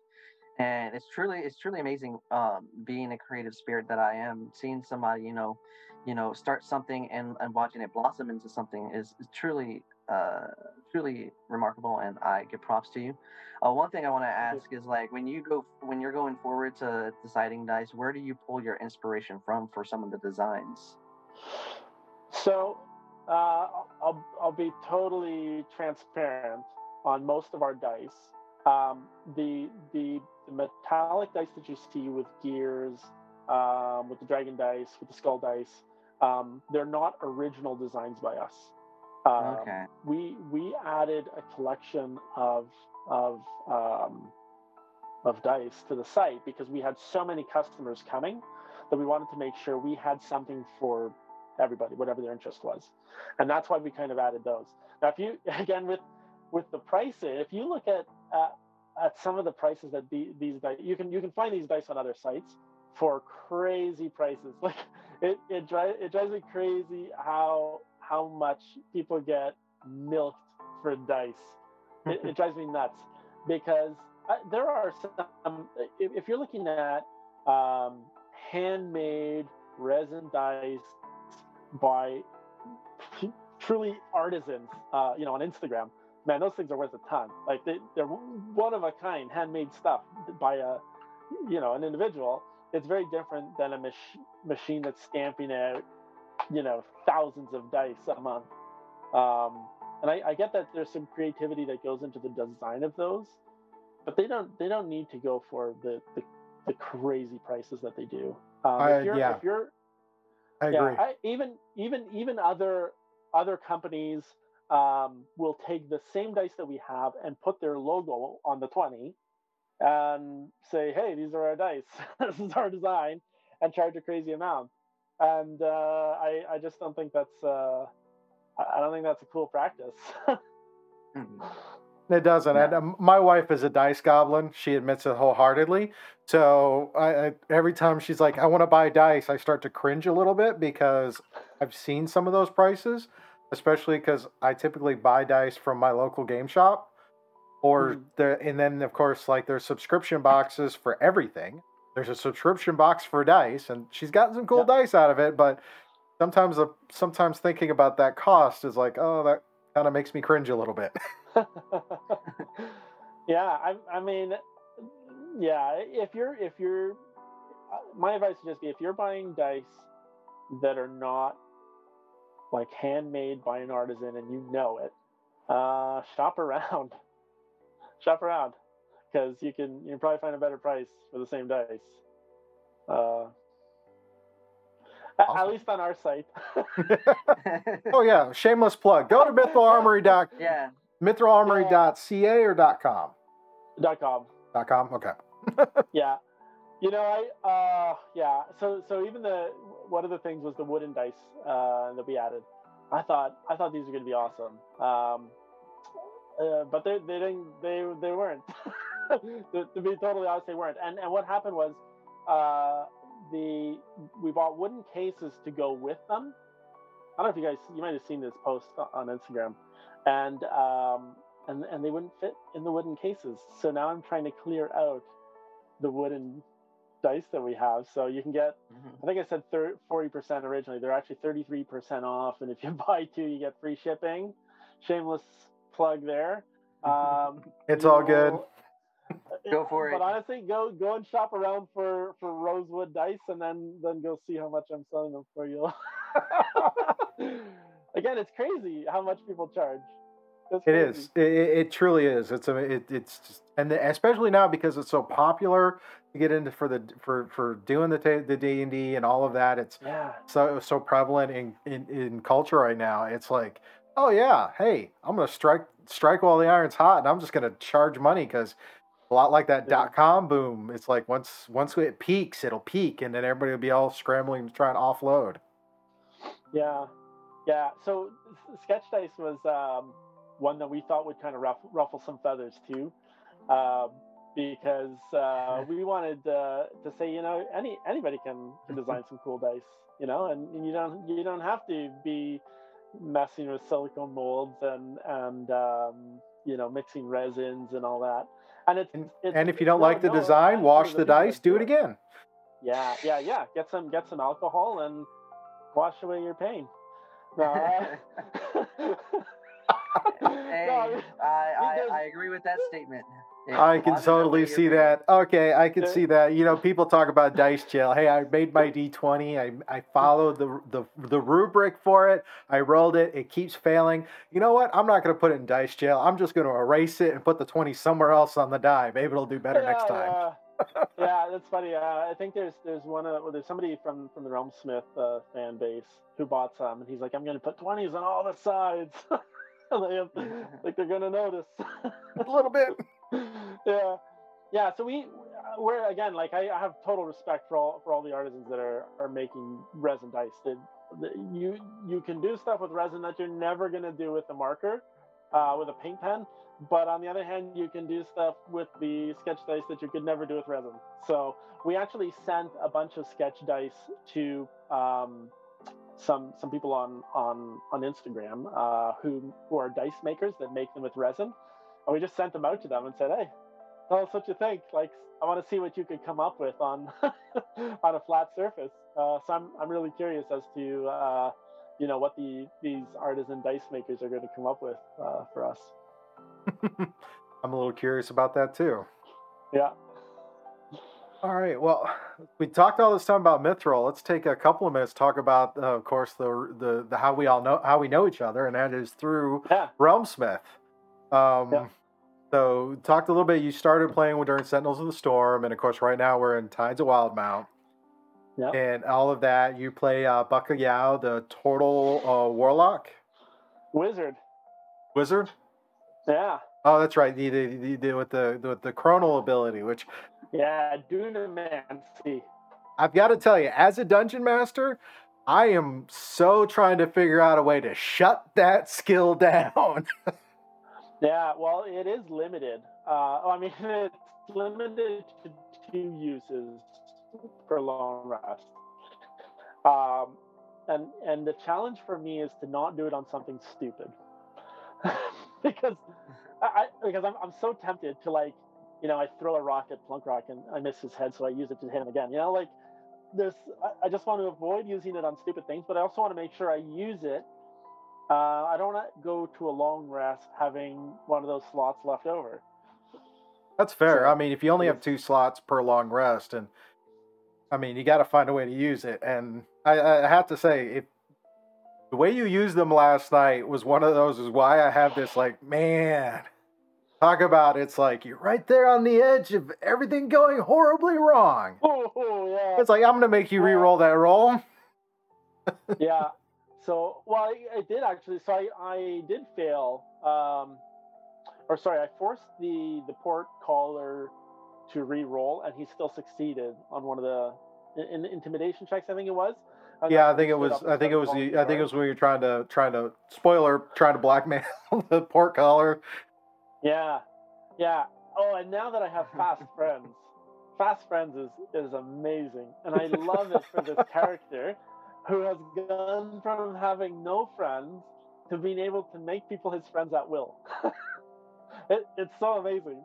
And it's truly it's truly amazing um, being a creative spirit that I am. Seeing somebody you know, you know, start something and, and watching it blossom into something is, is truly uh, truly remarkable, and I give props to you. Uh, one thing I want to ask is like when you go when you're going forward to deciding dice, where do you pull your inspiration from for some of the designs? So uh, I'll I'll be totally transparent on most of our dice. Um, the, the the metallic dice that you see with gears, um, with the dragon dice, with the skull dice, um, they're not original designs by us. Um, Okay. we we added a collection of of um, of dice to the site because we had so many customers coming that we wanted to make sure we had something for everybody, whatever their interest was, and that's why we kind of added those. Now, if you again with with the prices, if you look at uh, at some of the prices that the, these dice, you can you can find these dice on other sites for crazy prices. Like it it drives it drives me crazy how how much people get milked for dice. It, it drives me nuts because uh, there are some. If, if you're looking at um, handmade resin dice by truly artisans, uh, you know, on Instagram, man, those things are worth a ton. Like they, they're one of a kind, handmade stuff by a, you know, an individual. It's very different than a mach- machine that's stamping out, you know, thousands of dice a month. Um, and I, I get that there's some creativity that goes into the design of those, but they don't they don't need to go for the the, the crazy prices that they do. Um, if you're, yeah. if you're I yeah. I, even even even other other companies um, will take the same dice that we have and put their logo on the twenty, and say, "Hey, these are our dice. this is our design," and charge a crazy amount. And uh, I I just don't think that's uh, I don't think that's a cool practice. Mhm. It doesn't. And No. um, my wife is a dice goblin. She admits it wholeheartedly. So I, I, every time she's like, "I want to buy dice," I start to cringe a little bit because I've seen some of those prices, especially because I typically buy dice from my local game shop, or Mhm. the and then of course like there's subscription boxes for everything. There's a subscription box for dice, and she's gotten some cool Yep. dice out of it. But sometimes, sometimes thinking about that cost is like, oh, that kind of makes me cringe a little bit. yeah, I, I mean, yeah. If you're if you're, uh, my advice would just be if you're buying dice that are not like handmade by an artisan and you know it, uh, shop around, shop around, because you can you can probably find a better price for the same dice. Uh, Awesome. At least on our site. Oh yeah, shameless plug. Go to Mithralarmory dot yeah. mithralarmory.ca or dot .com. dot com. Dot .com. Okay. Yeah. You know, I uh yeah, so so even the one of the things was the wooden dice uh that we added. I thought I thought these were gonna be awesome. Um uh, but they they didn't they they weren't. to, to be totally honest, they weren't. And and what happened was uh the we bought wooden cases to go with them. I don't know if you guys you might have seen this post on Instagram. And um and and they wouldn't fit in the wooden cases. So now I'm trying to clear out the wooden dice that we have. So you can get, Mhm. I think I said thir- 40% originally. They're actually 33% off. And if you buy two, you get free shipping. Shameless plug there. Um, It's you all good. will- Go for but it. But honestly, go go and shop around for for rosewood dice, and then then go see how much I'm selling them for you. Again, it's crazy how much people charge. It's It crazy. is. It, it truly is. It's a. It, it's just, and the, especially now because it's so popular to get into for the for for doing the ta- the D and D and all of that. It's Yeah. so so prevalent in, in in culture right now. It's like, oh yeah, hey, I'm gonna strike strike while the iron's hot, and I'm just gonna charge money because a lot like that Yeah. dot com boom. It's like once once it peaks, it'll peak, and then everybody will be all scrambling to try and offload. Yeah, yeah. So sketch dice was um, one that we thought would kind of ruffle, ruffle some feathers too, um, because uh, we wanted uh, to say, you know, any anybody can, can design some cool dice, you know, and, and you don't you don't have to be messing with silicone molds and and um, you know mixing resins and all that. And it's, And, it's and if you don't no- like the no design, wash the people dice, do it it. again. Yeah, yeah, yeah. Get some get some alcohol and wash away your pain. No, I- Hey, No, I mean, I, I, I agree with that statement. Yeah, I can totally see your that. Okay, I can Yeah. see that. You know, people talk about dice jail. Hey, I made my D twenty. I I followed the the the rubric for it. I rolled it. It keeps failing. You know what? I'm not going to put it in dice jail. I'm just going to erase it and put the twenty somewhere else on the die. Maybe it'll do better next time. Yeah, yeah that's funny. Uh, I think there's there's one uh, well, there's somebody from from the Realm Smith uh, fan base who bought some, and he's like, I'm going to put twenties on all the sides. They like they're going to notice. A little bit. yeah, yeah. So we we're again like I, I have total respect for all for all the artisans that are are making resin dice. That that you you can do stuff with resin that you're never gonna do with a marker, uh, with a paint pen. But on the other hand, you can do stuff with the sketch dice that you could never do with resin. So we actually sent a bunch of sketch dice to um, some some people on on on Instagram uh, who who are dice makers that make them with resin, and we just sent them out to them and said, "Hey, tell us what you think. Like, I want to see what you could come up with on on a flat surface." Uh, so I'm I'm really curious as to uh, you know what the these artisan dice makers are going to come up with uh, for us. I'm a little curious about that too. Yeah. All right. Well, we talked all this time about Mithral. Let's take a couple of minutes to talk about, uh, of course, the, the the how we all know how we know each other, and that is through Yeah. Realmsmith. Um, Yeah. So, talked a little bit. You started playing with during Sentinels of the Storm, and of course, right now we're in Tides of Wildemount. Yeah. And all of that, you play uh, Baka Yao, the Turtle uh, Warlock Wizard. Wizard. Yeah. Oh, that's right. The, the, the, the with the the, with the chronal ability, which Yeah. Dunamancy. I've got to tell you, as a dungeon master, I am so trying to figure out a way to shut that skill down. Yeah, well, it is limited. Uh, I mean, it's limited to two uses per long rest. Um, and and the challenge for me is to not do it on something stupid, because I, I because I'm I'm so tempted to like, you know, I throw a rock at Plunk Rock and I miss his head, so I use it to hit him again. You know, like there's I, I just want to avoid using it on stupid things, but I also want to make sure I use it uh, I don't want to go to a long rest having one of those slots left over. That's fair. So, I mean, if you only have two slots per long rest, and I mean, you got to find a way to use it. And I, I have to say, if the way you used them last night was one of those, is why I have this like, man, talk about it's like you're right there on the edge of everything going horribly wrong. Oh, yeah. It's like I'm gonna make you re-roll that roll. yeah. So, well, I, I did actually. So I, I did fail. Um, or sorry, I forced the the port caller to re-roll, and he still succeeded on one of the in, in intimidation checks. I think it was. Yeah, I think it was. I think it was. The, I think it was when you're trying to trying to spoiler, trying to blackmail the port caller. Yeah, yeah. Oh, and now that I have fast friends, fast friends is is amazing, and I love it for this character who has gone from having no friends to being able to make people his friends at will. it, it's so amazing.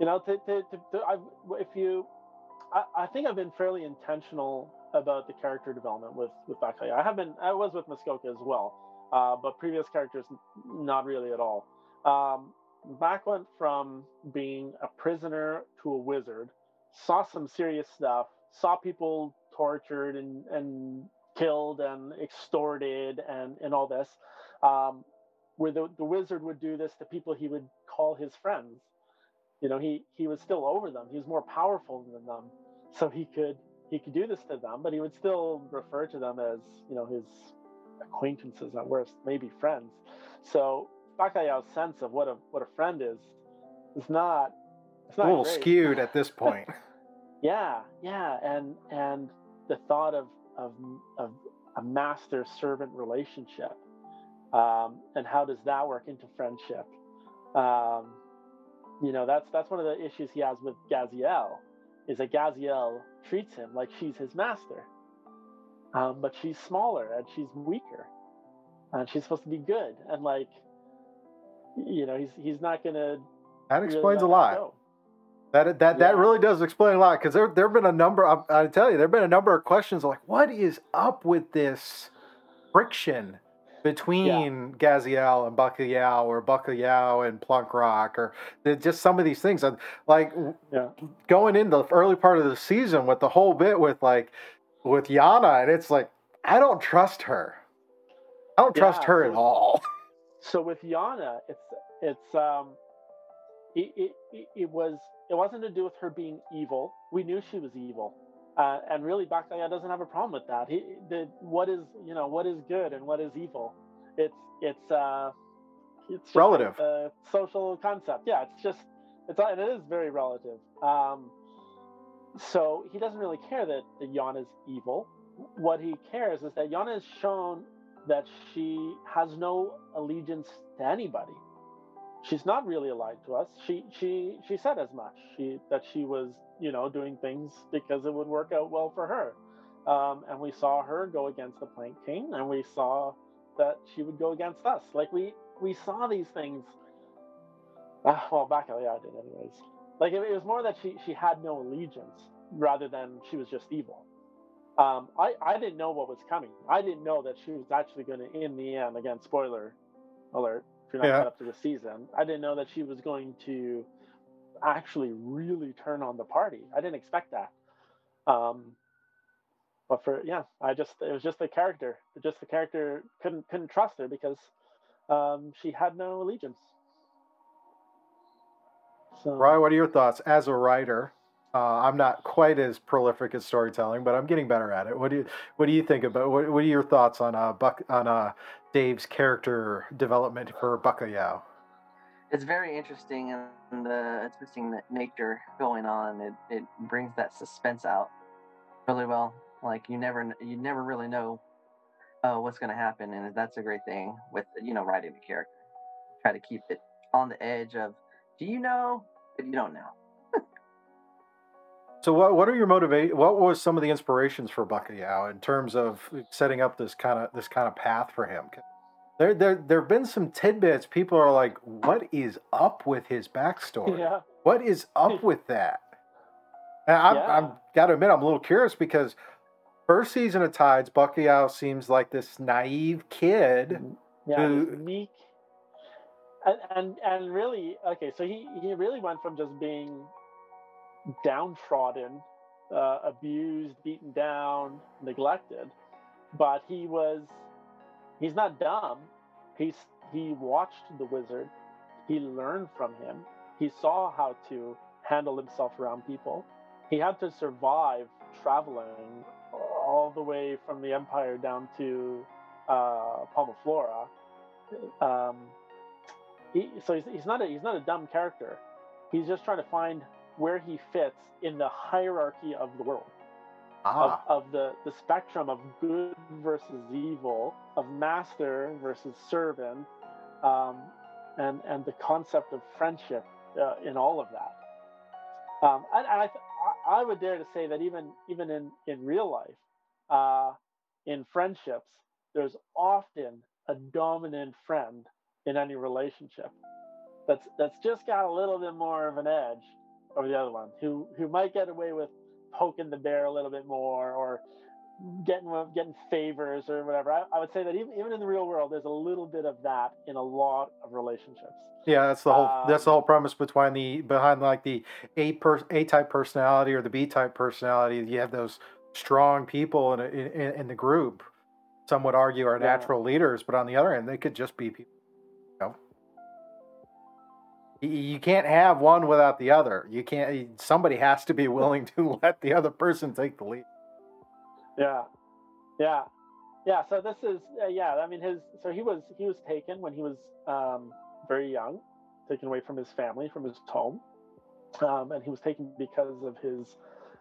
you know, to, to, to, to I, if you, I, I think I've been fairly intentional about the character development with with Bakaya. I have been, I was with Muskoka as well, uh, but previous characters not really at all. Um, Mac went from being a prisoner to a wizard, saw some serious stuff, saw people tortured and and killed and extorted and and all this. Um, where the, the wizard would do this to people he would call his friends you know he he was still over them he was more powerful than them so he could he could do this to them but he would still refer to them as you know his acquaintances at worst maybe friends. So Bakayao's sense of what a what a friend is is not it's not a little great. skewed at this point. Yeah yeah and and the thought of of of a master servant relationship um, and how does that work into friendship? Um, you know that's that's one of the issues he has with Gaziel is that Gaziel treats him like she's his master. Um, but she's smaller and she's weaker. And she's supposed to be good. And like you know he's he's not gonna that really explains a lot. go. That that that really does explain a lot because there there've been a number. I, I tell you, there've been a number of questions like, what is up with this friction between Gaziel and Bakayao or Bakayao and Plunk Rock or just some of these things. Like Yeah. going into the early part of the season with the whole bit with like with Yana, and it's like I don't trust her. I don't trust Yeah, her so at all. So with Yana, it's it's um, it it- it was it wasn't to do with her being evil. We knew she was evil, uh, and really Bakaya doesn't have a problem with that. He the what is you know what is good and what is evil. It's it's uh, it's Relative. A, a social concept. Yeah, it's just it's and it is very relative. Um, so he doesn't really care that, that Yana is evil. What he cares is that Yana has shown that she has no allegiance to anybody. She's not really allied to us. She she she said as much. She that she was you know doing things because it would work out well for her. Um, and we saw her go against the Plank King, and we saw that she would go against us. Like we we saw these things. Uh, well, back yeah, I did anyways. Like it, it was more that she she had no allegiance rather than she was just evil. Um, I I didn't know what was coming. I didn't know that she was actually going to, in the end, again, spoiler alert, not Yeah. up to the season. I didn't know that she was going to actually really turn on the party. I didn't expect that. Um, but for yeah, I just it was just the character. Just the character couldn't couldn't trust her because um, she had no allegiance. So Ryan, what are your thoughts as a writer? Uh, I'm not quite as prolific at storytelling, but I'm getting better at it. What do you What do you think about? What, what are your thoughts on uh, Buck on uh, Dave's character development for Bakayao? it's very interesting and the interesting nature going on. It it brings that suspense out really well. Like you never you never really know uh, what's going to happen, and that's a great thing with you know writing the character. Try to keep it on the edge of do you know, but you don't know. So, what what are your motivate? What was some of the inspirations for Bakayao in terms of uh, setting up this kind of this kind of path for him? There, there, there have been some tidbits. People are like, "What is up with his backstory? yeah, What is up with that?" And I'm, Yeah. I'm got to admit, I'm a little curious because first season of Tides, Bakayao seems like this naive kid. yeah, Who- meek. And, and and really okay, so he he really went from just being downtrodden, uh, abused, beaten down, neglected, but he was he's not dumb. He's he watched the wizard. He learned from him. He saw how to handle himself around people. He had to survive traveling all the way from the empire down to uh, Palmaflora. Um, he, so he's, he's not a he's not a dumb character. He's just trying to find where he fits in the hierarchy of the world Ah, of, of the, the spectrum of good versus evil, of master versus servant, um, and and the concept of friendship uh, in all of that. Um, and, and I, th- I would dare to say that even even in in real life, uh, in friendships, there's often a dominant friend in any relationship. That's that's just got a little bit more of an edge over the other one, who who might get away with poking the bear a little bit more or getting getting favors or whatever. I, I would say that even even in the real world, there's a little bit of that in a lot of relationships. Yeah, that's the whole Um, that's the whole premise between the behind like the A per A type personality or the B type personality. You have those strong people in, a, in in the group. Some would argue are Yeah. natural leaders, but on the other end, they could just be people. You, can't have one without the other. You can't. Somebody has to be willing to let the other person take the lead. Yeah, yeah, yeah. So this is uh, yeah. I mean, his so he was he was taken when he was um, very young, taken away from his family, from his home, um, and he was taken because of his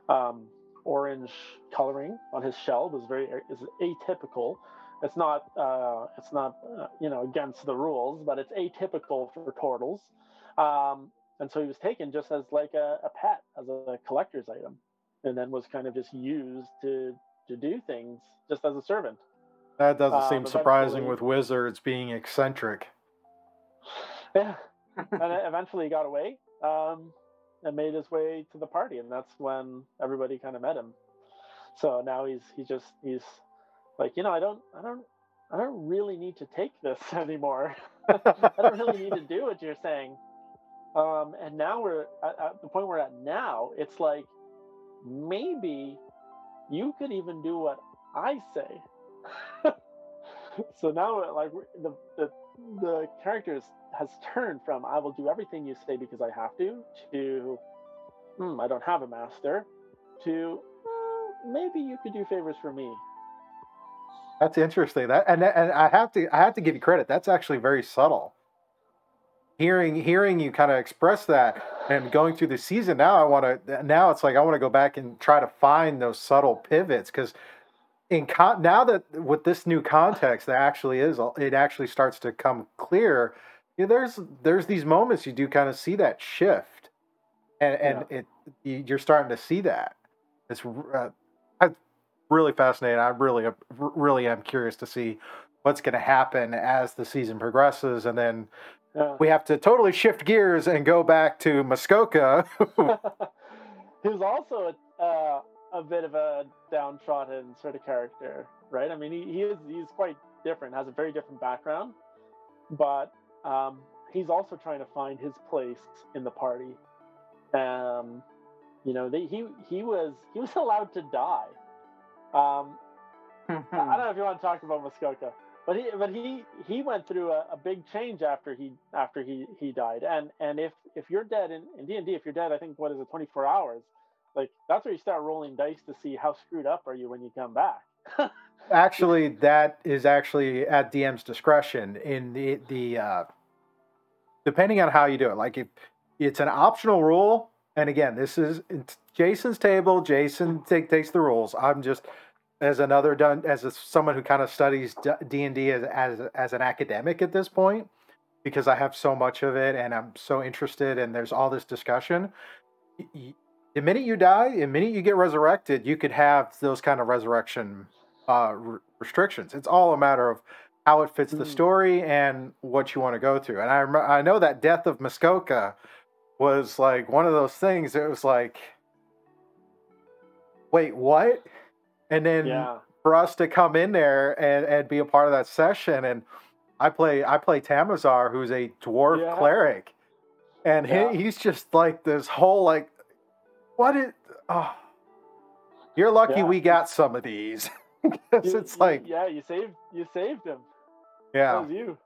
um, orange coloring on his shell was very is atypical. It's not uh, it's not uh, you know against the rules, but it's atypical for turtles. Um, and so he was taken just as like a, a pet, as a collector's item, and then was kind of just used to to do things just as a servant. That doesn't Um, seem surprising with wizards being eccentric. Yeah, and eventually he got away um, and made his way to the party, and that's when everybody kind of met him. So now he's he just he's like you know I don't I don't I don't really need to take this anymore. I don't really need to do what you're saying. Um, and now we're at, at the point we're at now. It's like maybe you could even do what I say. so now, like the the the characters has turned from I will do everything you say because I have to to hmm, I don't have a master to "Uh, maybe you could do favors for me. That's interesting. That and and I have to I have to give you credit. That's actually very subtle. Hearing hearing you kind of express that and going through the season now, I want to now it's like I want to go back and try to find those subtle pivots because in con- now that with this new context, that actually is it actually starts to come clear. You know, there's there's these moments you do kind of see that shift, and and it you- you're starting to see that. It's uh, really fascinating. I really, am- r- really am curious to see what's going to happen as the season progresses, and then Yeah. we have to totally shift gears and go back to Muskoka. was also a, uh, a bit of a downtrodden sort of character, right? I mean, he, he is he's quite different, has a very different background, but um, he's also trying to find his place in the party. Um, you know, they, he he was he was allowed to die. Um, I don't know if you want to talk about Muskoka, but he but he he went through a, a big change after he after he he died. And and if if you're dead in in D and D, if you're dead, I think what is it, 24 hours? Like that's where you start rolling dice to see how screwed up are you when you come back. actually, that is actually at DM's discretion. In the the uh, depending on how you do it, like if it's an optional rule, and again, this is Jason's table. Jason take, takes the rules. I'm just as another done as a, someone who kind of studies D and D as as as an academic at this point because I have so much of it and I'm so interested and there's all this discussion. The minute you die, the minute you get resurrected, you could have those kind of resurrection uh, re- restrictions. It's all a matter of how it fits the Mm. story and what you want to go through. And I rem- I know that death of Muskoka was like one of those things. It was like, wait, what? And then yeah, for us to come in there and, and be a part of that session and I play I play Tamazar who's a dwarf Yeah. cleric and Yeah. he, he's just like this whole like what is oh, you're lucky we got some of these it's you- like yeah, you saved you saved him. yeah you.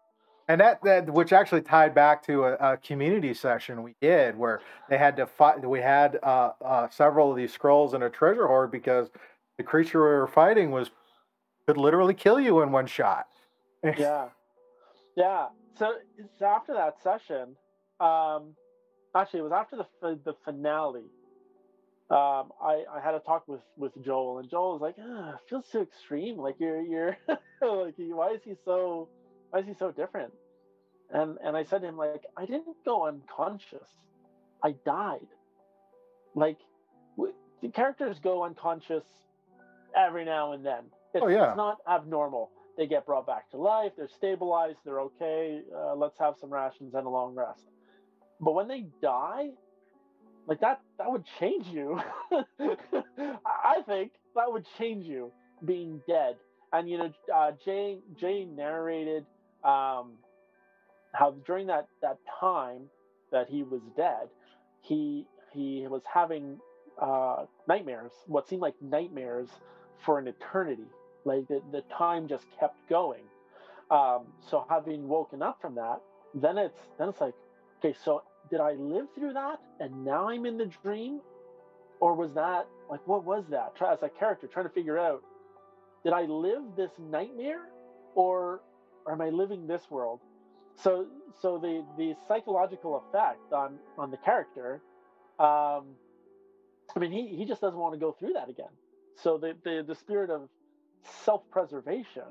and that, that which actually tied back to a, a community session we did where they had to fight we had uh, uh, several of these scrolls in a treasure hoard because the creature we were fighting was could literally kill you in one shot. Yeah. Yeah. So after that session um actually it was after the the finale. Um i i had a talk with with joel and joel was like ah, it feels so extreme. Like you're you're like why is he so why is he so different? And and i said to him like i didn't go unconscious. I died. Like w- the characters go unconscious every now and then it's, Oh, yeah. it's not abnormal they get brought back to life they're stabilized they're okay uh, let's have some rations and a long rest but when they die like that that would change you. I think that would change you being dead. And you know, uh, Jay Jay narrated um, how during that that time that he was dead, he he was having uh, nightmares, what seemed like nightmares for an eternity. Like the, the time just kept going. Um, so having woken up from that, then it's then it's like, okay, so did I live through that and now I'm in the dream? Or was that like what was that? Try as a character trying to figure out, did I live this nightmare or, or am I living this world? So so the the psychological effect on on the character um, I mean, he, he just doesn't want to go through that again. So the, the, the spirit of self-preservation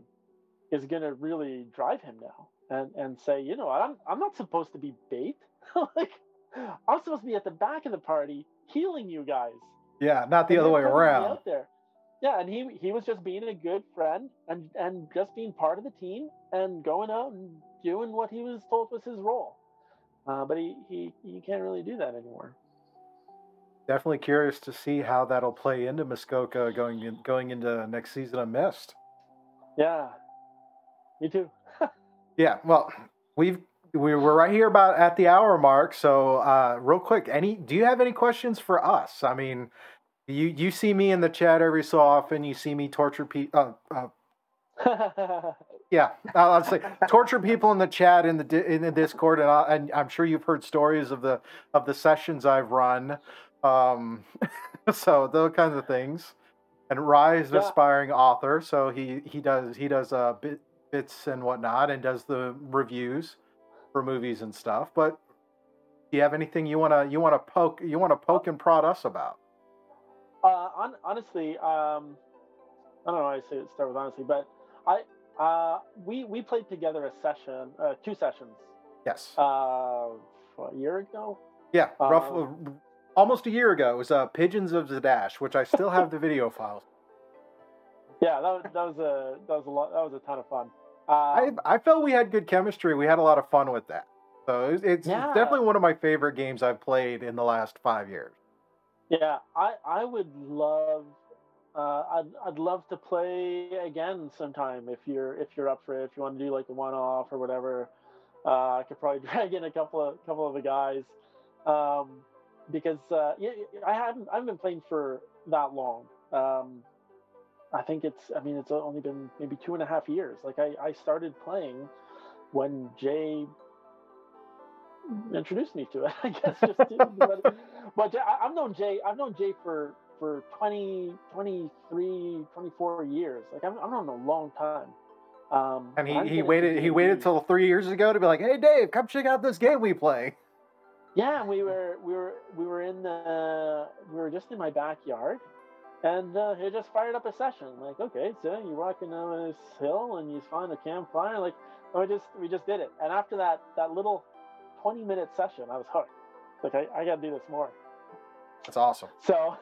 is going to really drive him now and, and say, you know, I'm, I'm not supposed to be bait. like, I'm supposed to be at the back of the party healing you guys. Yeah, not the and other way around. Out there. Yeah, and he he was just being a good friend and and just being part of the team and going out and doing what he was told was his role. Uh, but he, he he can't really do that anymore definitely curious to see how that'll play into Muskoka going in, going into next season of Myst. Yeah, me too. yeah, well, we've we're right here about at the hour mark. So, uh, real quick, any do you have any questions for us? I mean, you you see me in the chat every so often. You see me torture people. Uh, uh, yeah, I'll say torture people in the chat in the in the Discord, and, I, and I'm sure you've heard stories of the of the sessions I've run. Um, so those kinds of things. And Rise, yeah. aspiring author, so he he does he does uh bit, bits and whatnot, and does the reviews for movies and stuff. But do you have anything you wanna you wanna poke you wanna poke and prod us about? Uh, on, honestly, um, I don't know. I say start with honestly, but I uh, we we played together a session, uh, two sessions. Yes. Uh, a year ago. Yeah, roughly um, almost a year ago. It was uh, Pigeons of Zadash, which I still have the video files. Yeah, that was, that was a that was a lot. That was a ton of fun. Um, I I felt we had good chemistry. We had a lot of fun with that. So it's, it's, yeah. definitely one of my favorite games I've played in the last five years. Yeah, I I would love. Uh, I'd, I'd love to play again sometime if you're if you're up for it. If you want to do like a one off or whatever, uh, I could probably drag in a couple of couple of the guys. Um, because uh, I haven't I haven't been playing for that long. Um, I think it's I mean it's only been maybe two and a half years. Like I, I started playing when Jay introduced me to it. I guess just but, but I, have known Jay I've known Jay for for 20, 23, 24 years. Like I've, I've known him a long time. Um, and he, he waited he waited till three years ago to be like, hey Dave, come check out this game we play. Yeah, we were we were we were in the we were just in my backyard, and uh, he just fired up a session. Like, okay, so you're walking down this hill and you find a campfire. Like, we just we just did it. And after that that little twenty minute session, I was hooked. Like, I, I got to do this more. That's awesome. So,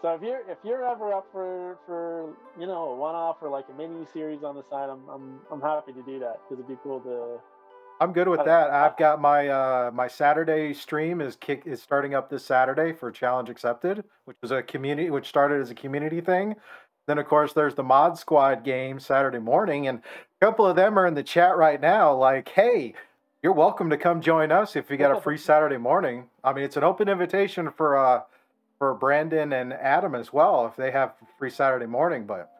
so if you're if you're ever up for for you know a one off or like a mini series on the side, I'm I'm I'm happy to do that because it'd be cool to I'm good with that. I've got my uh, my Saturday stream is kick is starting up this Saturday for Challenge Accepted, which was a community which started as a community thing. Then of course there's the Mod Squad game Saturday morning, and a couple of them are in the chat right now. Like, hey, you're welcome to come join us if you got a free Saturday morning. I mean, it's an open invitation for uh for Brandon and Adam as well if they have free Saturday morning, but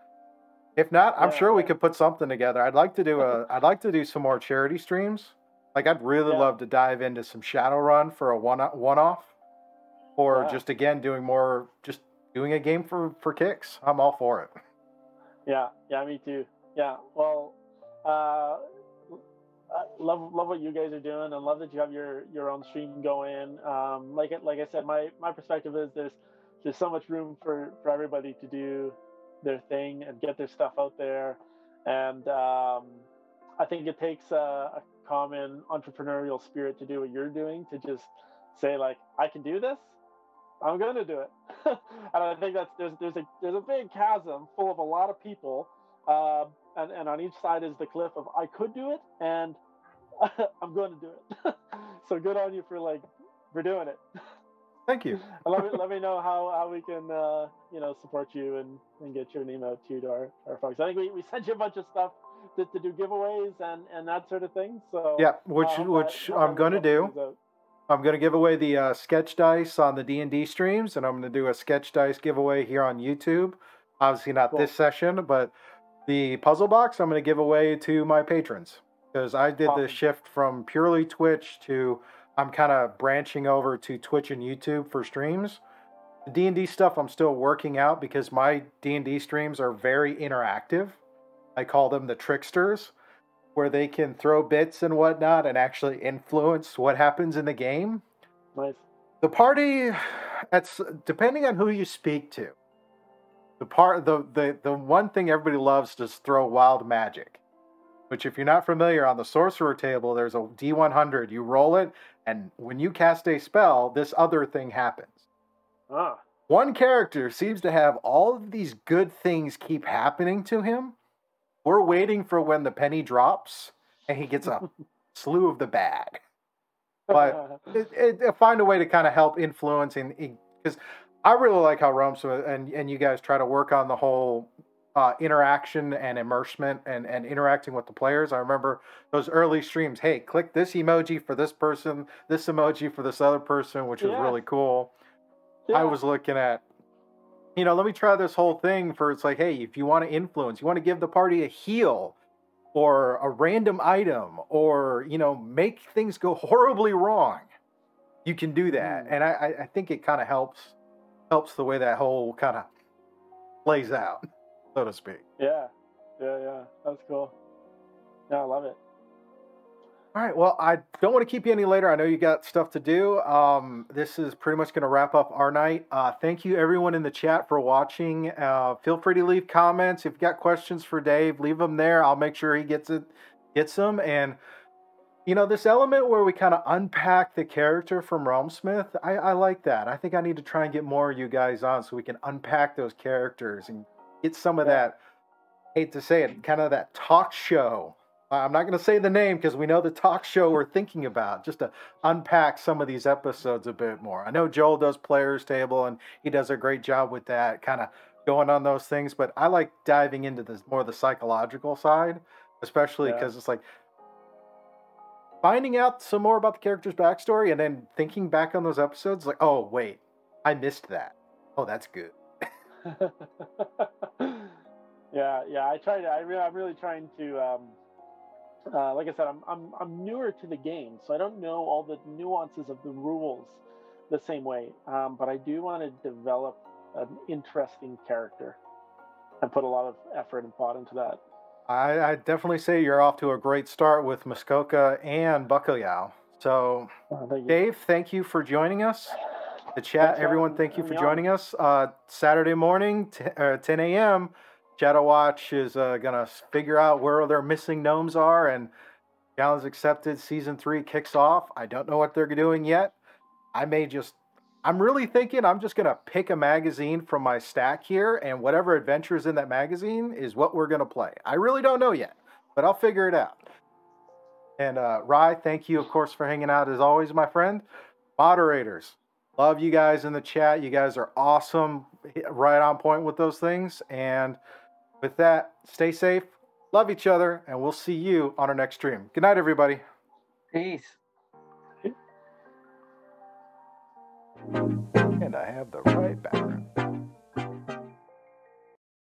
if not, I'm yeah, sure we could put something together. I'd like to do a I'd like to do some more charity streams. Like I'd really yeah. love to dive into some Shadowrun for a one one off, or yeah. just again doing more just doing a game for for kicks. I'm all for it. Yeah, yeah, me too. Yeah, well, uh, love love what you guys are doing, and love that you have your your own stream going. Um, like it, like I said, my my perspective is there's there's so much room for for everybody to do their thing and get their stuff out there. And um, I think it takes a, a, common entrepreneurial spirit to do what you're doing to just say like, I can do this. I'm going to do it. and I think that's there's there's a there's a big chasm full of a lot of people, uh, and and on each side is the cliff of I could do it and I'm going to do it. so good on you for like for doing it. Thank you. let, me, let me know how, how we can uh, you know support you and, and get your name out too to our, our folks. I think we, we sent you a bunch of stuff to, to do giveaways and, and that sort of thing. So yeah, which uh, which that- I'm going to do. I'm going to give away the uh, sketch dice on the D&D streams, and I'm going to do a sketch dice giveaway here on YouTube. Obviously, not Cool. this session, but the puzzle box I'm going to give away to my patrons because I did the shift from purely Twitch to I'm kind of branching over to Twitch and YouTube for streams. The D&D stuff I'm still working out because my D&D streams are very interactive. I call them the tricksters where they can throw bits and whatnot and actually influence what happens in the game. Nice. The party, it's depending on who you speak to. The part, the the the one thing everybody loves is throw wild magic. Which, if you're not familiar, on the sorcerer table, there's a D100. You roll it, and when you cast a spell, this other thing happens. Ah, One character seems to have all of these good things keep happening to him. We're waiting for when the penny drops and he gets a slew of the bad. But- It, it, it- find a way to kind of help influence and because I really like how Rome and and you guys try to work on the whole uh, interaction and immersement and and interacting with the players. I remember those early streams. Hey, click this emoji for this person, this emoji for this other person, which was Yeah. really cool. Yeah. I was looking at, you know, let me try this whole thing for it's like, hey, if you want to influence, you want to give the party a heal or a random item or, you know, make things go horribly wrong, you can do that. Mm. And I, I- I think it kind of helps helps the way that whole kind of plays out, so to speak. Yeah, yeah, yeah. That's cool. Yeah, I love it. All right. Well, I don't want to keep you any later. I know you got stuff to do. Um, this is pretty much going to wrap up our night. Uh, thank you, everyone in the chat, for watching. Uh, feel free to leave comments. If you've got questions for Dave, leave them there. I'll make sure he gets it, gets them. And you know, this element where we kind of unpack the character from Realmsmith, I, I like that. I think I need to try and get more of you guys on so we can unpack those characters and get some of that. Hate to say it, kind of that talk show I'm not going to say the name because we know the talk show we're thinking about, just to unpack some of these episodes a bit more. I know Joel does Players Table and he does a great job with that, kind of going on those things, but I like diving into this more the psychological side, especially Yeah. because it's like finding out some more about the character's backstory and then thinking back on those episodes, like, oh, wait, I missed that. Oh, that's good. yeah, yeah. I try to. I really, I'm really trying to. Um, uh, like I said, I'm, I'm I'm newer to the game, so I don't know all the nuances of the rules the same way. Um, but I do want to develop an interesting character and put a lot of effort and thought into that. I, I definitely say you're off to a great start with Muskoka and Buckoyao. So, Uh, thank. Dave, thank you for joining us. The chat, everyone, thank you for joining us. Uh, Saturday morning, t- uh, 10 a.m., Shadow Watch is uh, going to figure out where their missing gnomes are, and challenge accepted. Season three kicks off. I don't know what they're doing yet. I may just, I'm really thinking I'm just going to pick a magazine from my stack here, and whatever adventure is in that magazine is what we're going to play. I really don't know yet, but I'll figure it out. And uh, Rye, thank you, of course, for hanging out as always, my friend. Moderators, love you guys in the chat. You guys are awesome, right on point with those things. And with that, stay safe, love each other, and we'll see you on our next stream. Good night, everybody. Peace. And I have the right background.